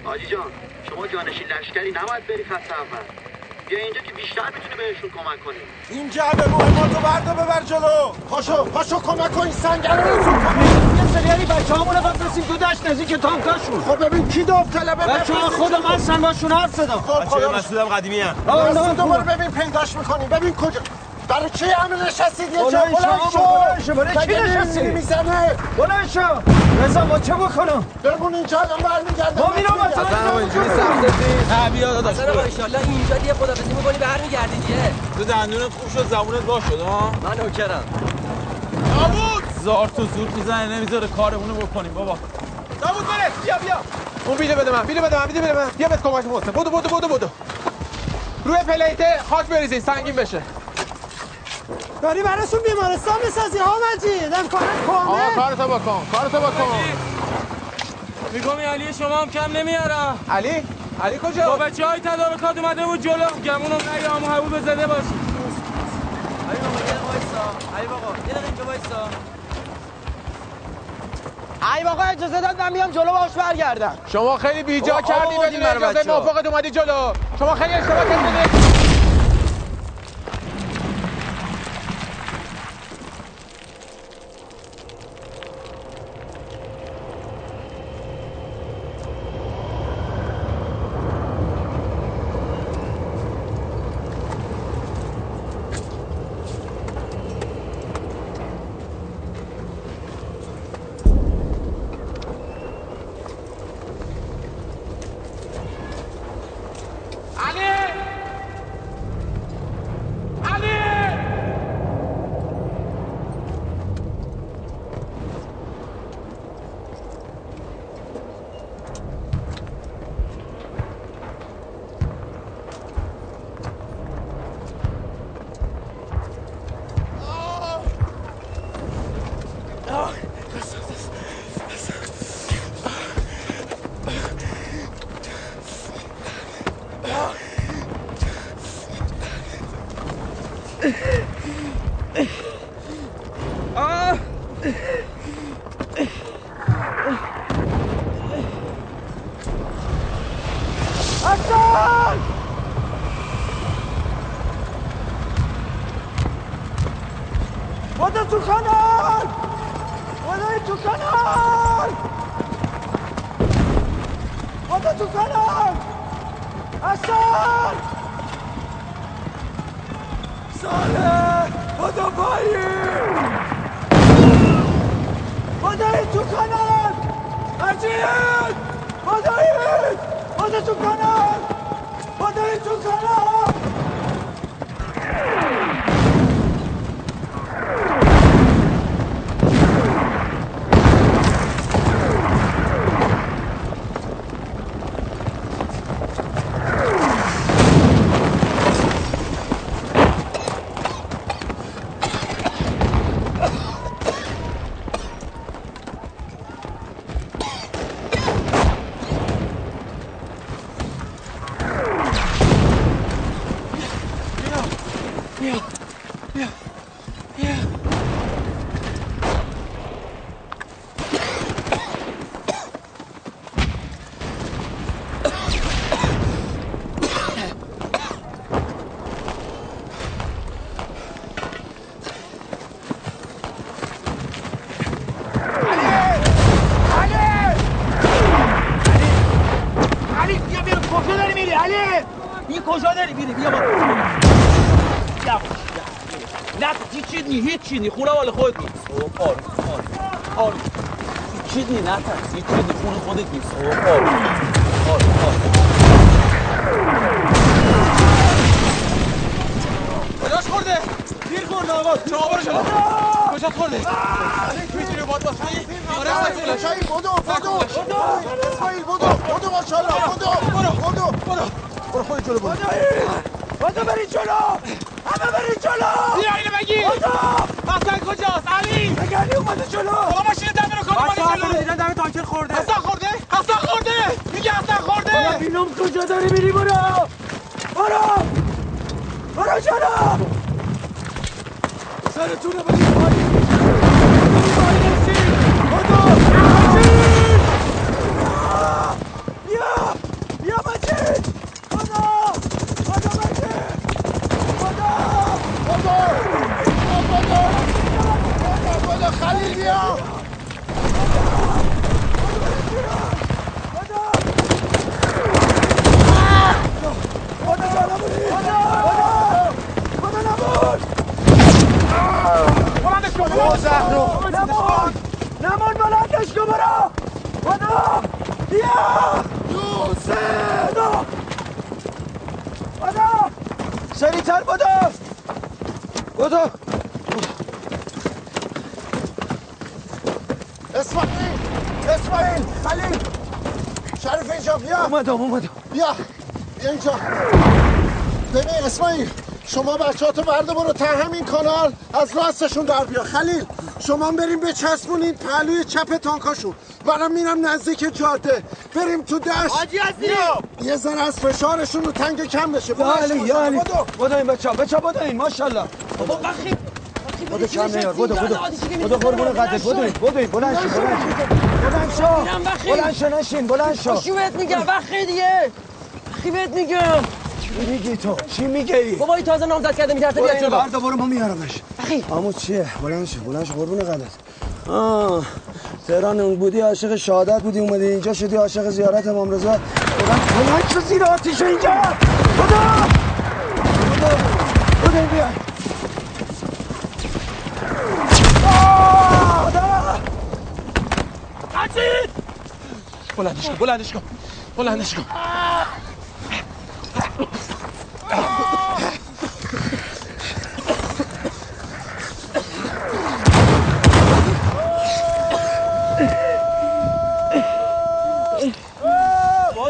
حاجی جان شما جانشین لشکری نباید بری خط اول. بیا اینجا که بیشتر می‌تونی بهشون کمک کنی. این جعبه مهماتو بردا ببر جلو. پاشو پاشو کمک کن سنگر رو سریعی بچه همون رو بفرستیم تو دشت نزدیک تانکاشون. خب ببین کی داوطلبه؟ بچه ها خودم هستن باشون حرف زدم بچه مسئولم قدیمی هم بابا دوباره ببین پیداش می‌کنیم. ببین کجا؟ برای چی همه نشستید؟ یه جا بلند شو،. برای چی نشستی؟ می‌زنه؟ بلند شو. رضا ما چه بکنم؟ بمون اینجا الان برمیگردم. ما میرم مثلا اینجوری سخت بیا داداش ایشالله اینجا دیگه خدافزی می‌کنی برمیگردی دیگه. تو دندونت خوب شد زبونت باز شد ها؟ من نوکرم داوود زار تو زور می‌زنه نمی‌ذاره کارمونو بکنیم بابا. داوود بره بیا بیا. اون بیده بده من بیده بده من بیده بده من. بیا بهت کمک محسن بودو بودو بودو بودو روی پلیته خاک بریزین سنگین بشه. داری براشون بیمارستان بسازی ها مجید. امکانات آقا کامل کارتو بکن کارتو بکن. میگم علی شما هم کم نمیارم. علی؟ علی کجا؟ با بچه های تدارکات اومده بود جلو. گمونم نه همو هبو بزده باشی علی بابا یه دقیقه وایسا علی بابا یه دقیقه اینجا وایسا. علی بابا اجازه داد من جلو باش برگردم. شما خیلی بیجا کردی بدون اجازه. موافقت اومدی جلو. شما خیلی اشتباه کردید علی علی حسن بودو تو کانال بودو تو کانال بودو تو کانال حسن! ساله! بودو پایین بودو تو کانال مجید بودو بودو تو کانال بودو تو کانال بیا بیا بیا علی بیا بیا کجا داری میری علی این کجا داری میری بیا با بیا نه هیچی نی خونه مال خودت نیست. او آروم آروم آروم. هیچی نی نه ترس هیچی نی خونه خودت نیست. او آروم. آروم آروم. کجاش خورده؟ دیر خورده آقا. شما برو شما. کجا خورده؟ می‌تونی باد باشی؟ آره شاهی بدو. بدو اسماعیل بدو. بدو ماشاءالله. بدو. برو. بدو. برو. برو خودت جلو برو بودو برید جلو همه برید جلو بیا اینو بگیر بودو حسن کجاست علی مگه علی اومده جلو بابا ماشین دم رو کن اومده جلو دیدن دم تانکر خورده حسن خورده حسن خورده میگه حسن خورده بابا بینام کجا داری میری برو برو برو جلو سرتونه برید پایین برید پایین نشین. بدو مجید بیا بیا مجید بدو بدو مجید بدو بدو بدو خلیل بیا بدو جلو برید بدو بدو نمون بلندش کن او زهرو نمون نمون بلندش کن برو بدو بیا یوسف بدو بدو سریعتر بدو بدو اسماعیل اسماعیل خلیل شریف اینجا بیا. اومدم اومدم. بیا. بیا اینجا. ببین اسماعیل شما بچه تو برده برو تا همین کانال از راستشون در بیا. خلیل شما بریم به چسبونید پهلوی چپ تانکاشون. منم میرم نزدیک جاده. بریم تو دشت. حاجی؟ یه ذره از فشارشون رو تنگ کم بشه. یا علی یا علی. بدو. این بچه ها بچه ها بدو این ماشالله بابا بخی بدو کم نیار بدو بدو بدو قربون این بدو این بلند شو. بلند شو بلند شو. بلند شو. نشین. بلند شو. چی بهت میگم. بخی دیگه. بخی بهت میگم. چی میگی تو؟ چی میگی؟ بابا این تازه نامزد کرده میترسه بیاد جلو بردا برو ما میارمش. بخی همون چیه؟ بلند شو بلند شو. قربون قدت آه تهران اون بودی عاشق شهادت بودی اومدی اینجا شدی عاشق زیارت امام رضا. بلند بلند شو زیر آتیش اینجا. بدو بدو بدو این بیا آه، بدو. بلندش کن بلندش کن بلندش کن.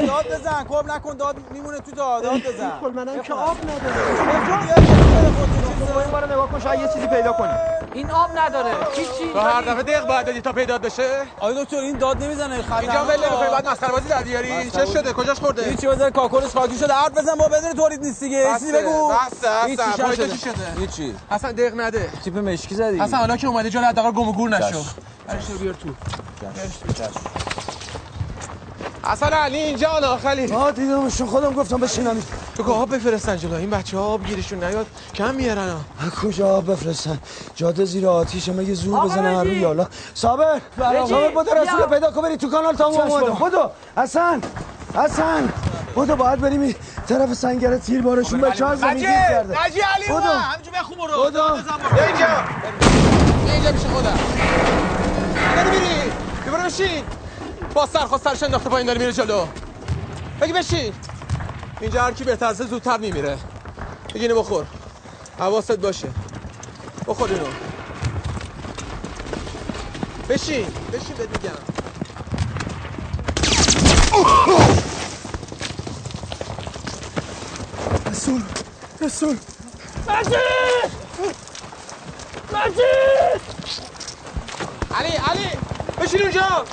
داد بزن کب نکن داد میمونه تو داد داد بزن. کل منم که آب نداره. یه چیزی پیدا کنی این آب نداره. هیچی تو هر دفعه دق باید دادی تا پیدا بشه. آقای دکتر این داد نمی‌زنه خطر. اینجا ول نمی‌کنی بعد مسخره بازی در بیاری. چه شده؟ کجاش خورده؟ هیچی بزن کاکلش خاکی شده. حرف بزن با بدون تولید نیست دیگه. یه چیزی بگو؟ بس. پایتو چی شده؟ هیچی اصلا دق نده. تیپ مشکی زدی. اصلا حالا که اومدی جلو حداقل گم و گور نشو. برش رو بیار تو. اصلا علی اینجا آنا خلی آه دیدمشون خودم گفتم بشینم. تو که آب بفرستن جلو. این بچه ها آب گیرشون نیاد کم میارن ها. کجا آب بفرستن؟ جاده زیر آتیشه مگه زور بزنن هر. روی یالا صابر صابر بدو رسول. پیدا کن بری تو کانال تا بابا. بدو حسن حسن. بدو باید بریم این طرف سنگر تیر بارشون به چهار زمین گیر کرده. نجی علی. اومد همینجا بخون برو. بیا اینجا. اینجا میشه خودم میری بیا برو بشین. با سرخواست سرش انداخته پایین داره میره جلو. بگی بشین. اینجا هر کی بهتر زودتر میمیره. بگی اینو بخور. حواست باشه. بخور اینو. بشین بشین بهت میگم رسول رسول. مجید مجید علی علی! بشین اونجا!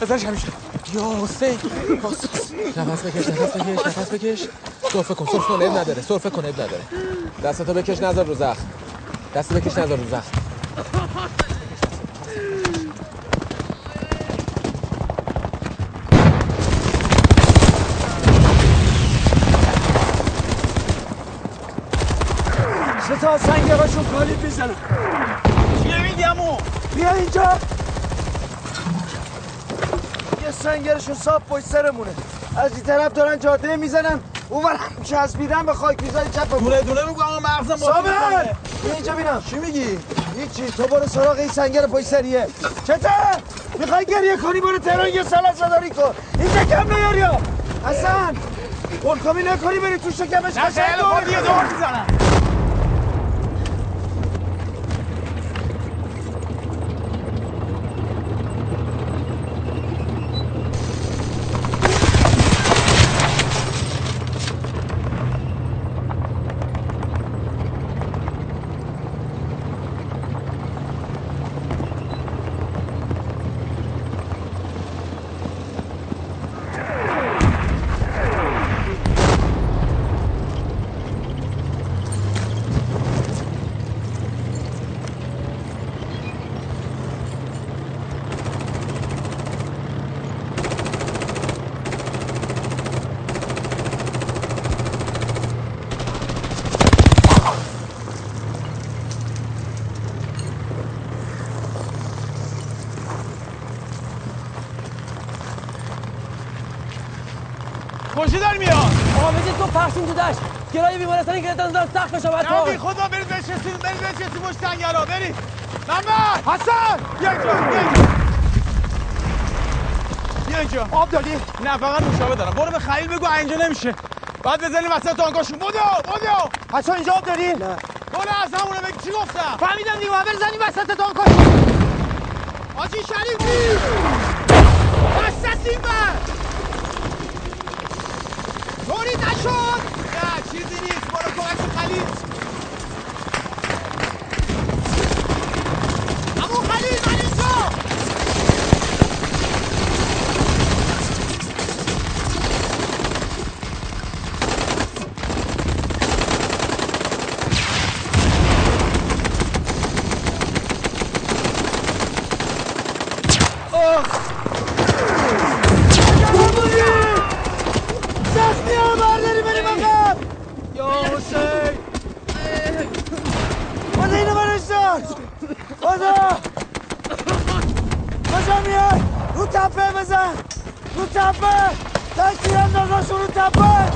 بذارش همیشه یا حسین. نفس بکش نفس بکش نفس بکش سرفه کن سرفه کن نداره سرفه کن اب نداره. دستتو بکش نذار رو زخم. دست بکش نذار رو زخم. سه تا از سنگراشون کالیب می‌زنن چیه میگمو بیا اینجا. سنگرشون صاف پشت سرمونه. از این طرف دارن جاده می‌زنن. اونورم چسبیدن به خاک میزای چپ دونه دونه میگم اما مغزم. بیا اینجا بینم چی میگی؟ هیچی. تو برو سراغ این سنگر پشت سریه. چته؟ می‌خوای گریه کنی؟ برو تهران یه سال داری کن. اینجا کم نیاری ها. حسن! قلقامی نکنی بری تو شکمش. خیلی خوب. دیگه دور می‌زنم. کجا داری میاد آقا تو پرسیم تو دشت گرای بیمارستانی که دارن سخت بشه بی کار خدا برید بشستید برید بشستید مش تنگلا برید. محمد! حسن! بیا اینجا بیا اینجا بیا اینجا آب دادی؟ نه فقط نوشابه دارم. برو به خلیل بگو اینجا نمیشه. بعد بزنی وسط تانکاشون بدو بدو حسن اینجا آب داری؟ نه. برو از همونه بگی چی گفتم؟ فهمیدم دیگه بزنی وسط تانکاش حاجی شریفی! وسط این بر طوری نشد نه چیزی نیست برو کمک خلیل امو خلیل من اینجا بده کجا میای رو تپه بزن رو تپه تکی اندازشون رو تپه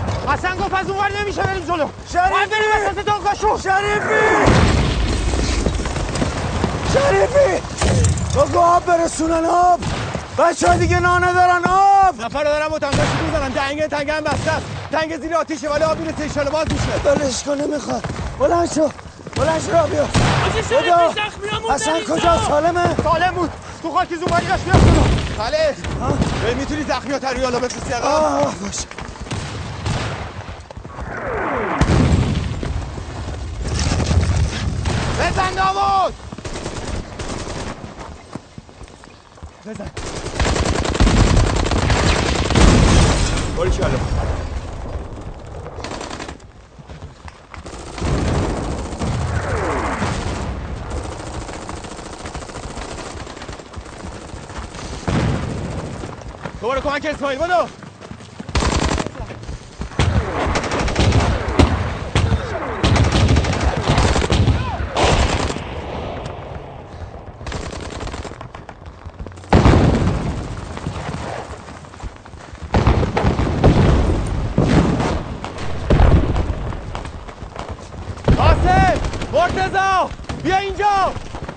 گفت از اونور نمیشه بریم جلو. شریفی! باید بریم وسط تانکاشون شریفی! شریفی! بگو آب برسونن آب! بچه ها دیگه نانه دارن آب! نفر دارم با تنگاش می‌زنن. دنگ تنگ هم بسته است. تنگ زیر آتیشه ولی آب می‌رسه ایشالا باز میشه. بلش کن نمی‌خواد. بلند شو. بلند شو را بیا بدا حسن کجا؟ سالمه. سالم بود. تو خاکی زومانی داشت بیاد جلو خاله می‌تونی زخمی ها تروی حالا بفرستی آه آقا باش بزن داوود بزن. باری چاله دوباره کمک اسماعیل بدو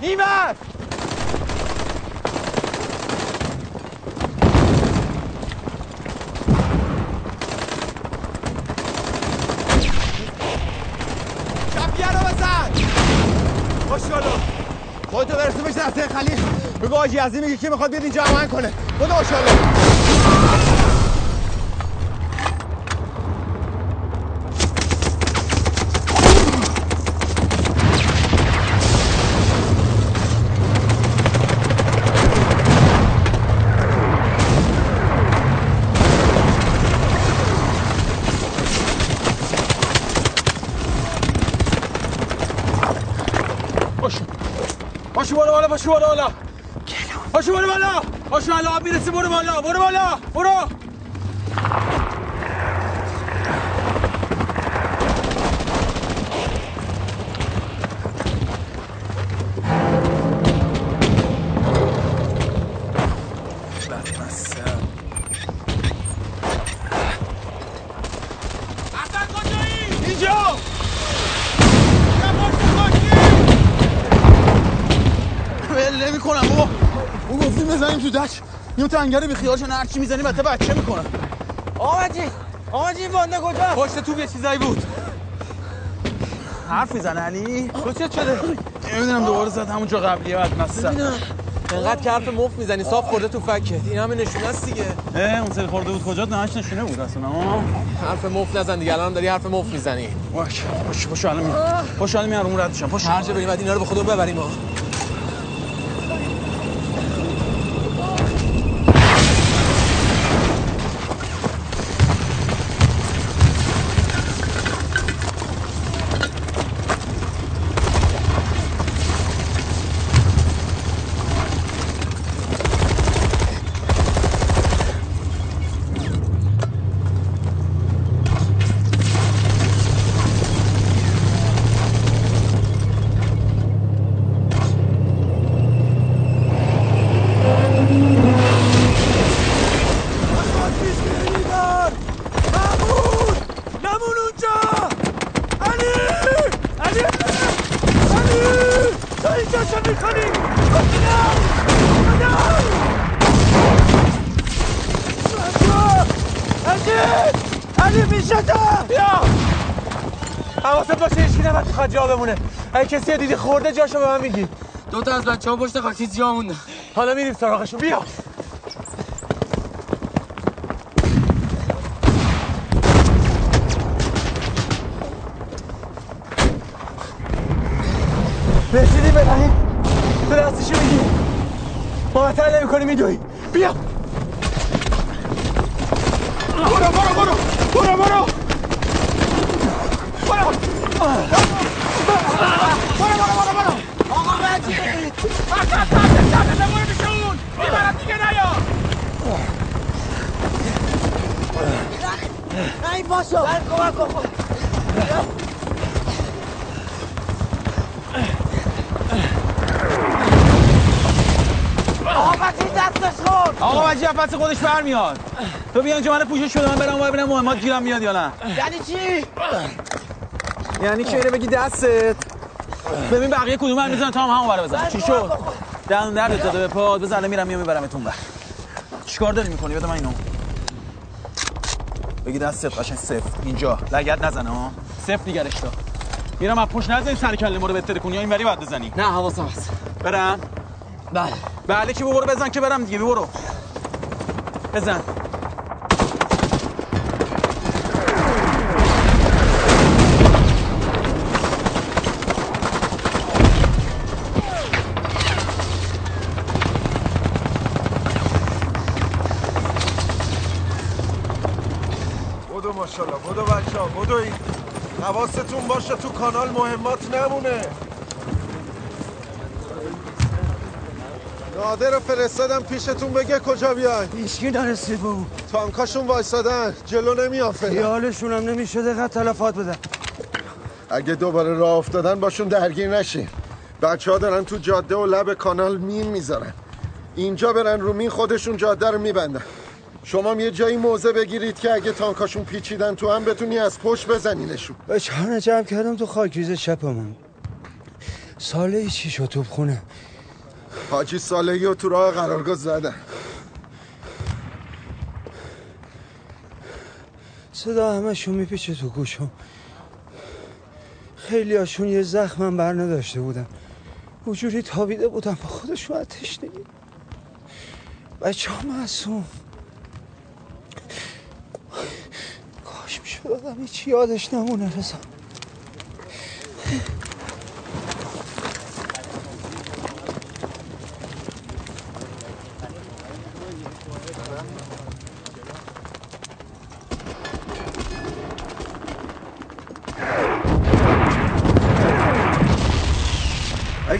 نیمت شبیه رو بزن خوشگلو خودتو برسو بشه دسته بگو آجی عزیمی که می‌خواد بیاد اینجا امان کنه بودو آشو بالا بالا آشو بالا بالا آشو بالا می‌رسی برو بالا برو بالا برو دچ این تنگره بی خیالشون هر چی می‌زنی بچه بچه می‌کنه. آمدی آمدی این بانده کجا؟ پشت تو یه چیزایی بود. حرف می‌زنه علی؟ تو چه شده؟ نمی‌دونم دوباره زد همونجا قبلیه بعد مستم. انقدر که حرف مفت می‌زنی صاف خورده تو فکت این همه نشونه است دیگه. اه اون سری خورده بود کجا نهاش نشونه بود اصلا. ها حرف مفت نزن دیگه الان داری حرف مفت می‌زنی. باش باش باش الان میام باش الان میارم اون ردشم باش هر جا بریم بعد اینا رو به خودمون ببریم ها نمون نمون اونجا علی علی علی تو اینجا چه می‌کنی علی علی میشه تو بیا حواست باشه هیچکی نباید تو جا بمونه رو دیدی خورده جاشو به من میگی. دو تا از بچه ها پشت خاکی جا موندن حالا میریم سراغشون بیا. رسیدی به تو دستشو میگی. معطل نمی کنی میدوی. بیا. پس خودش برمیاد. تو بیا اینجا من پوشش شده من برم و ببینم مهمات گیرم میاد یا نه. یعنی چی؟ یعنی که اینو بگی دستت. ببین بقیه کدوم هم می‌زنن تا هم همون برای بزن چی شد؟ دهن درد داده به پاد بزن میرم میام میبرمتون بر چیکار داری می‌کنی؟ بده من اینو. بگی دستت قشنگ صفر. اینجا. لگد نزنه ها. صفر نگرش دار میرم از پشت نزنی سر کله ما رو بهتره کنی یا اینوری باید بزنی. نه حواسم هست. برم. بله. بله که برو بزن که برم دیگه برو. بزن. بدو ماشاءالله بدو بچه ها بدو این حواستون باشه تو کانال مهمات نمونه. نادر رو فرستادم پیشتون بگه کجا بیای هیچکی نرسید بابا تانکاشون وایسادن جلو نمیان فعلا خیالشون هم نمیشه دقیقا تلفات بدن اگه دوباره راه افتادن باشون درگیر نشین. بچه ها دارن تو جاده و لب کانال مین می‌ذارن. اینجا برن رو مین خودشون جاده رو میبندن. شما هم یه جایی موزه بگیرید که اگه تانکاشون پیچیدن تو هم بتونی از پشت بزنینشون. به چهار جمع کردم تو خاکریز چپمون. ساله چی شد تو خونه؟ حاجی صالحی رو تو راه قرارگاه زدن. صدا همشون میپیچه تو گوشم. خیلی هاشون یه زخمم بر نداشته بودن. وجوری تابیده بودن با خودشون از تشنگی بچه ها معصوم. کاش می‌شد آدم هیچی یادش نمونه رضا.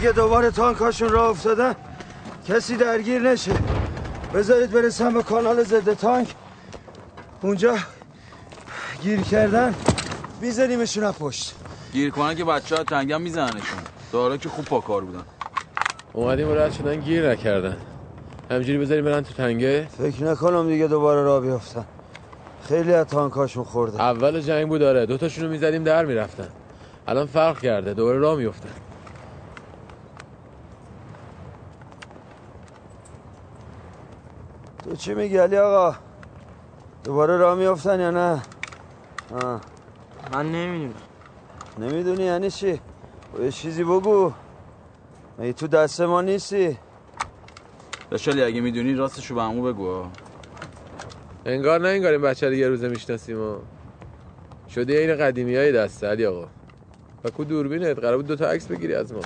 اگه دوباره تانکاشون راه افتادن کسی درگیر نشه. بذارید برسم به کانال ضد تانک. اونجا گیر کردن میزنیمشون از پشت. گیر کنن که بچه ها تنگم میزننشون. دارا که خوب پاکار بودن. اومدیم و رد شدن گیر نکردن. همجوری بذاریم برن تو تنگه؟ فکر نکنم دیگه دوباره راه بیافتن. خیلی از تانکاشون خورده. اول جنگ بود داره دوتاشون رو می‌زدیم در می‌رفتن. الان فرق کرده دوباره راه میفتن تو چی میگی علی آقا؟ دوباره راه میافتن یا نه؟ آه. من نمی‌دونم. نمی‌دونی یعنی چی؟ یه چیزی بگو. مگه تو دست ما نیستی؟ داشالی اگه می‌دونی راستشو به همو بگو. انگار نه انگار این بچه رو یه روزه می‌شناسیم و شده این قدیمی های دسته علی آقا. و کو دوربینت؟ قرار بود دوتا عکس بگیری از ما.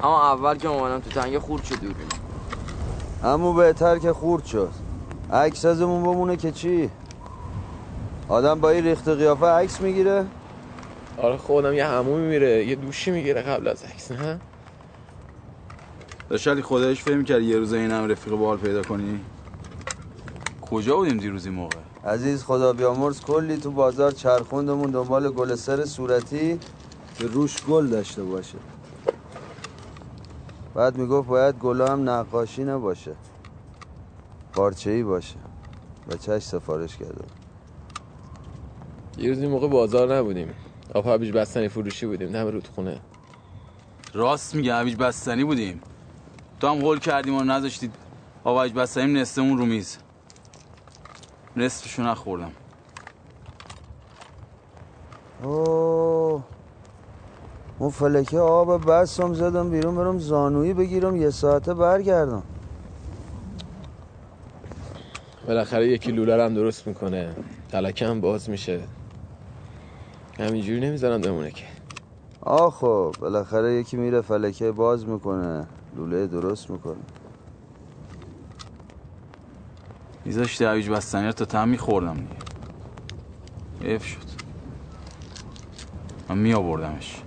اما اول که اومدم تو تنگه خورد شد دوربین. همو بهتر که خورد شد. عکس ازمون بمونه که چی؟ آدم با این ریخت قیافه عکس می‌گیره. آره خودم یه همومی میره یه دوشی می‌گیره قبل از عکس نه؟ داشالی خودش فهم کرد یه روز این هم رفیق بال پیدا کنی؟ کجا بودیم دیروز این موقع؟ عزیز خدا بیامرز کلی تو بازار چرخوندمون دنبال گل سر صورتی. که روش گل داشته باشه. بعد می‌گفت باید گلا هم نقاشی نباشه. پارچه ای باشه بچهش سفارش کرده. یه روز این موقع بازار نبودیم. آب هویج بستنی فروشی بودیم دم رو تو خونه. راست میگه هویج بستنی بودیم. تو هم قول کردیم و نذاشتید هویج بستنیم نصفمون رو میز. نصفشو نخوردم. اوه. اون فلکه آب بستم زدم بیرون برم زانویی بگیرم یه ساعته برگردم. بالاخره یکی لوله رو هم درست می‌کنه. تلکه هم باز میشه. همینجوری نمی‌ذارم بمونه که. آه خب بالاخره یکی میره فلکه باز می‌کنه. لوله درست می‌کنه. میذاشتی هویج بستنی رو تا تم میخوردم دیگه. شد. من میآوردمش.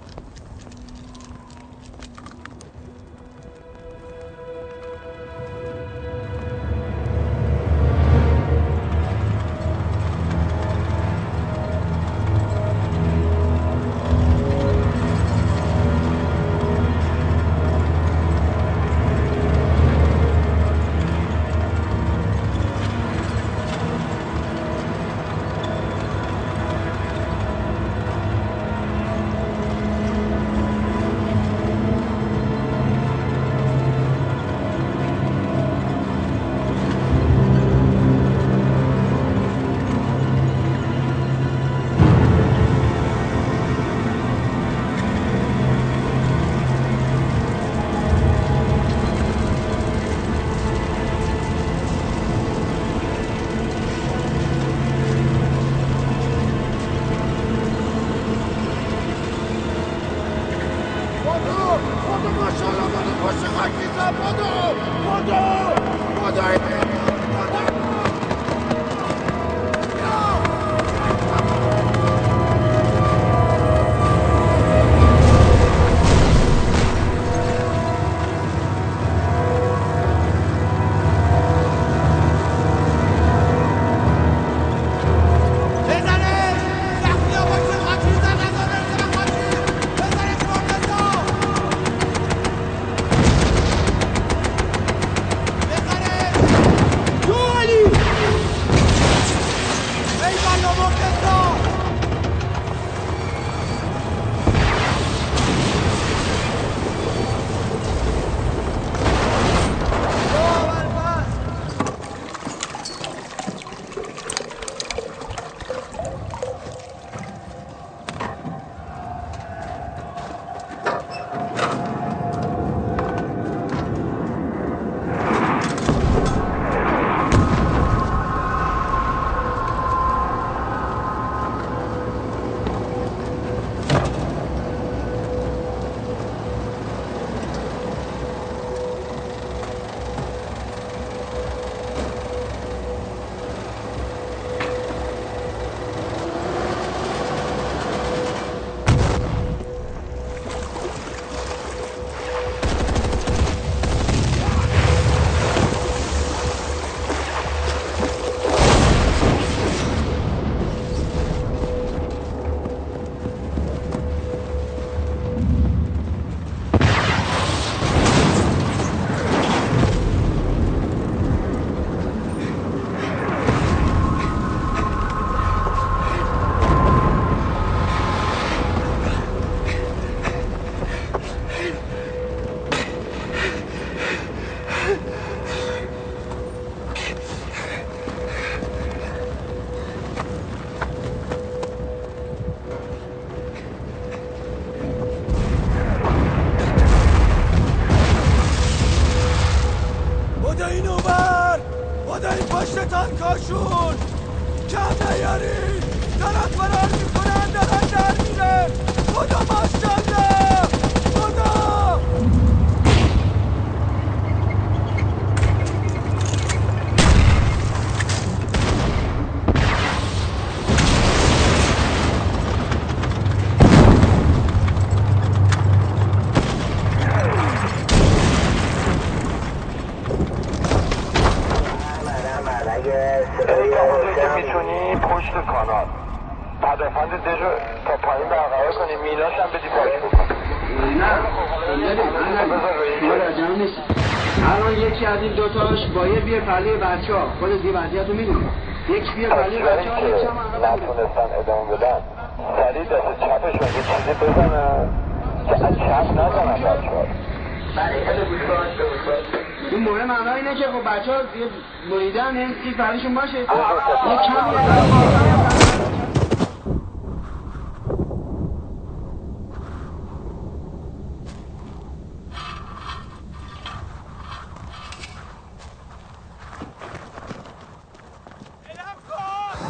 این پرلیشون باشه یک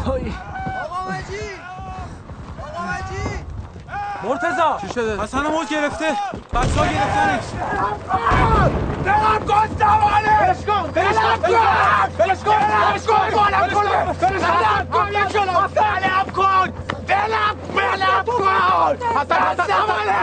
کمی آقا مجید آقا مجید مرتزا چی شده؟ حسن موت گرفته بچه ها گرفتنش دلم کن زمانه بلش کن بلش کن بلش کن بلش کن بالم کن بلش کن بلم کن بلم کن بلم بلم کن حسن زمانه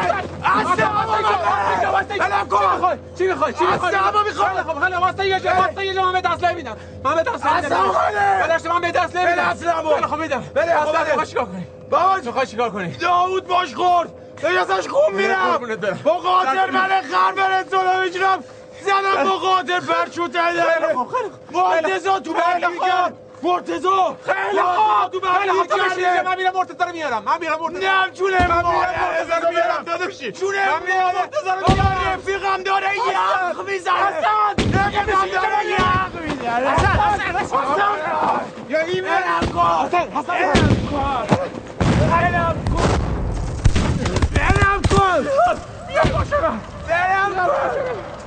بلم کن چی می‌خوای؟ چی می‌خوای؟ اصلا می‌خوام خب خیلی واسه یه جا واسه یه جا من دست میدم من به دست نمیدم. اصلا بلش من به دست نمیدم. بله اصلا خیلی خب میدم. بله خب. بله. چیکار کنی؟ باش می‌خوای چیکار کنی؟ داوود باش خورد. به ازش خون میرم. با قادر من خر برسونه میشنم زدم با قادر پرچوت خیلی خوب، خیلی خوب. مرتزا تو برگی مرتزا خیلی خوب! تو خوب تو بشین من میرم مرتضی رو میارم. من میرم مرتضی نه چونه من میرم مرتضی رو میارم. داداشی چونه من میرم مرتضی رو میارم. رفیقم داره یخ می‌زنه. حسن. رفیقم داره یخ می‌زنه. حسن. حسن. حسن. یا این برم کن حسن. حسن. برم کن برم کن برم کن بیا باشه من برم کن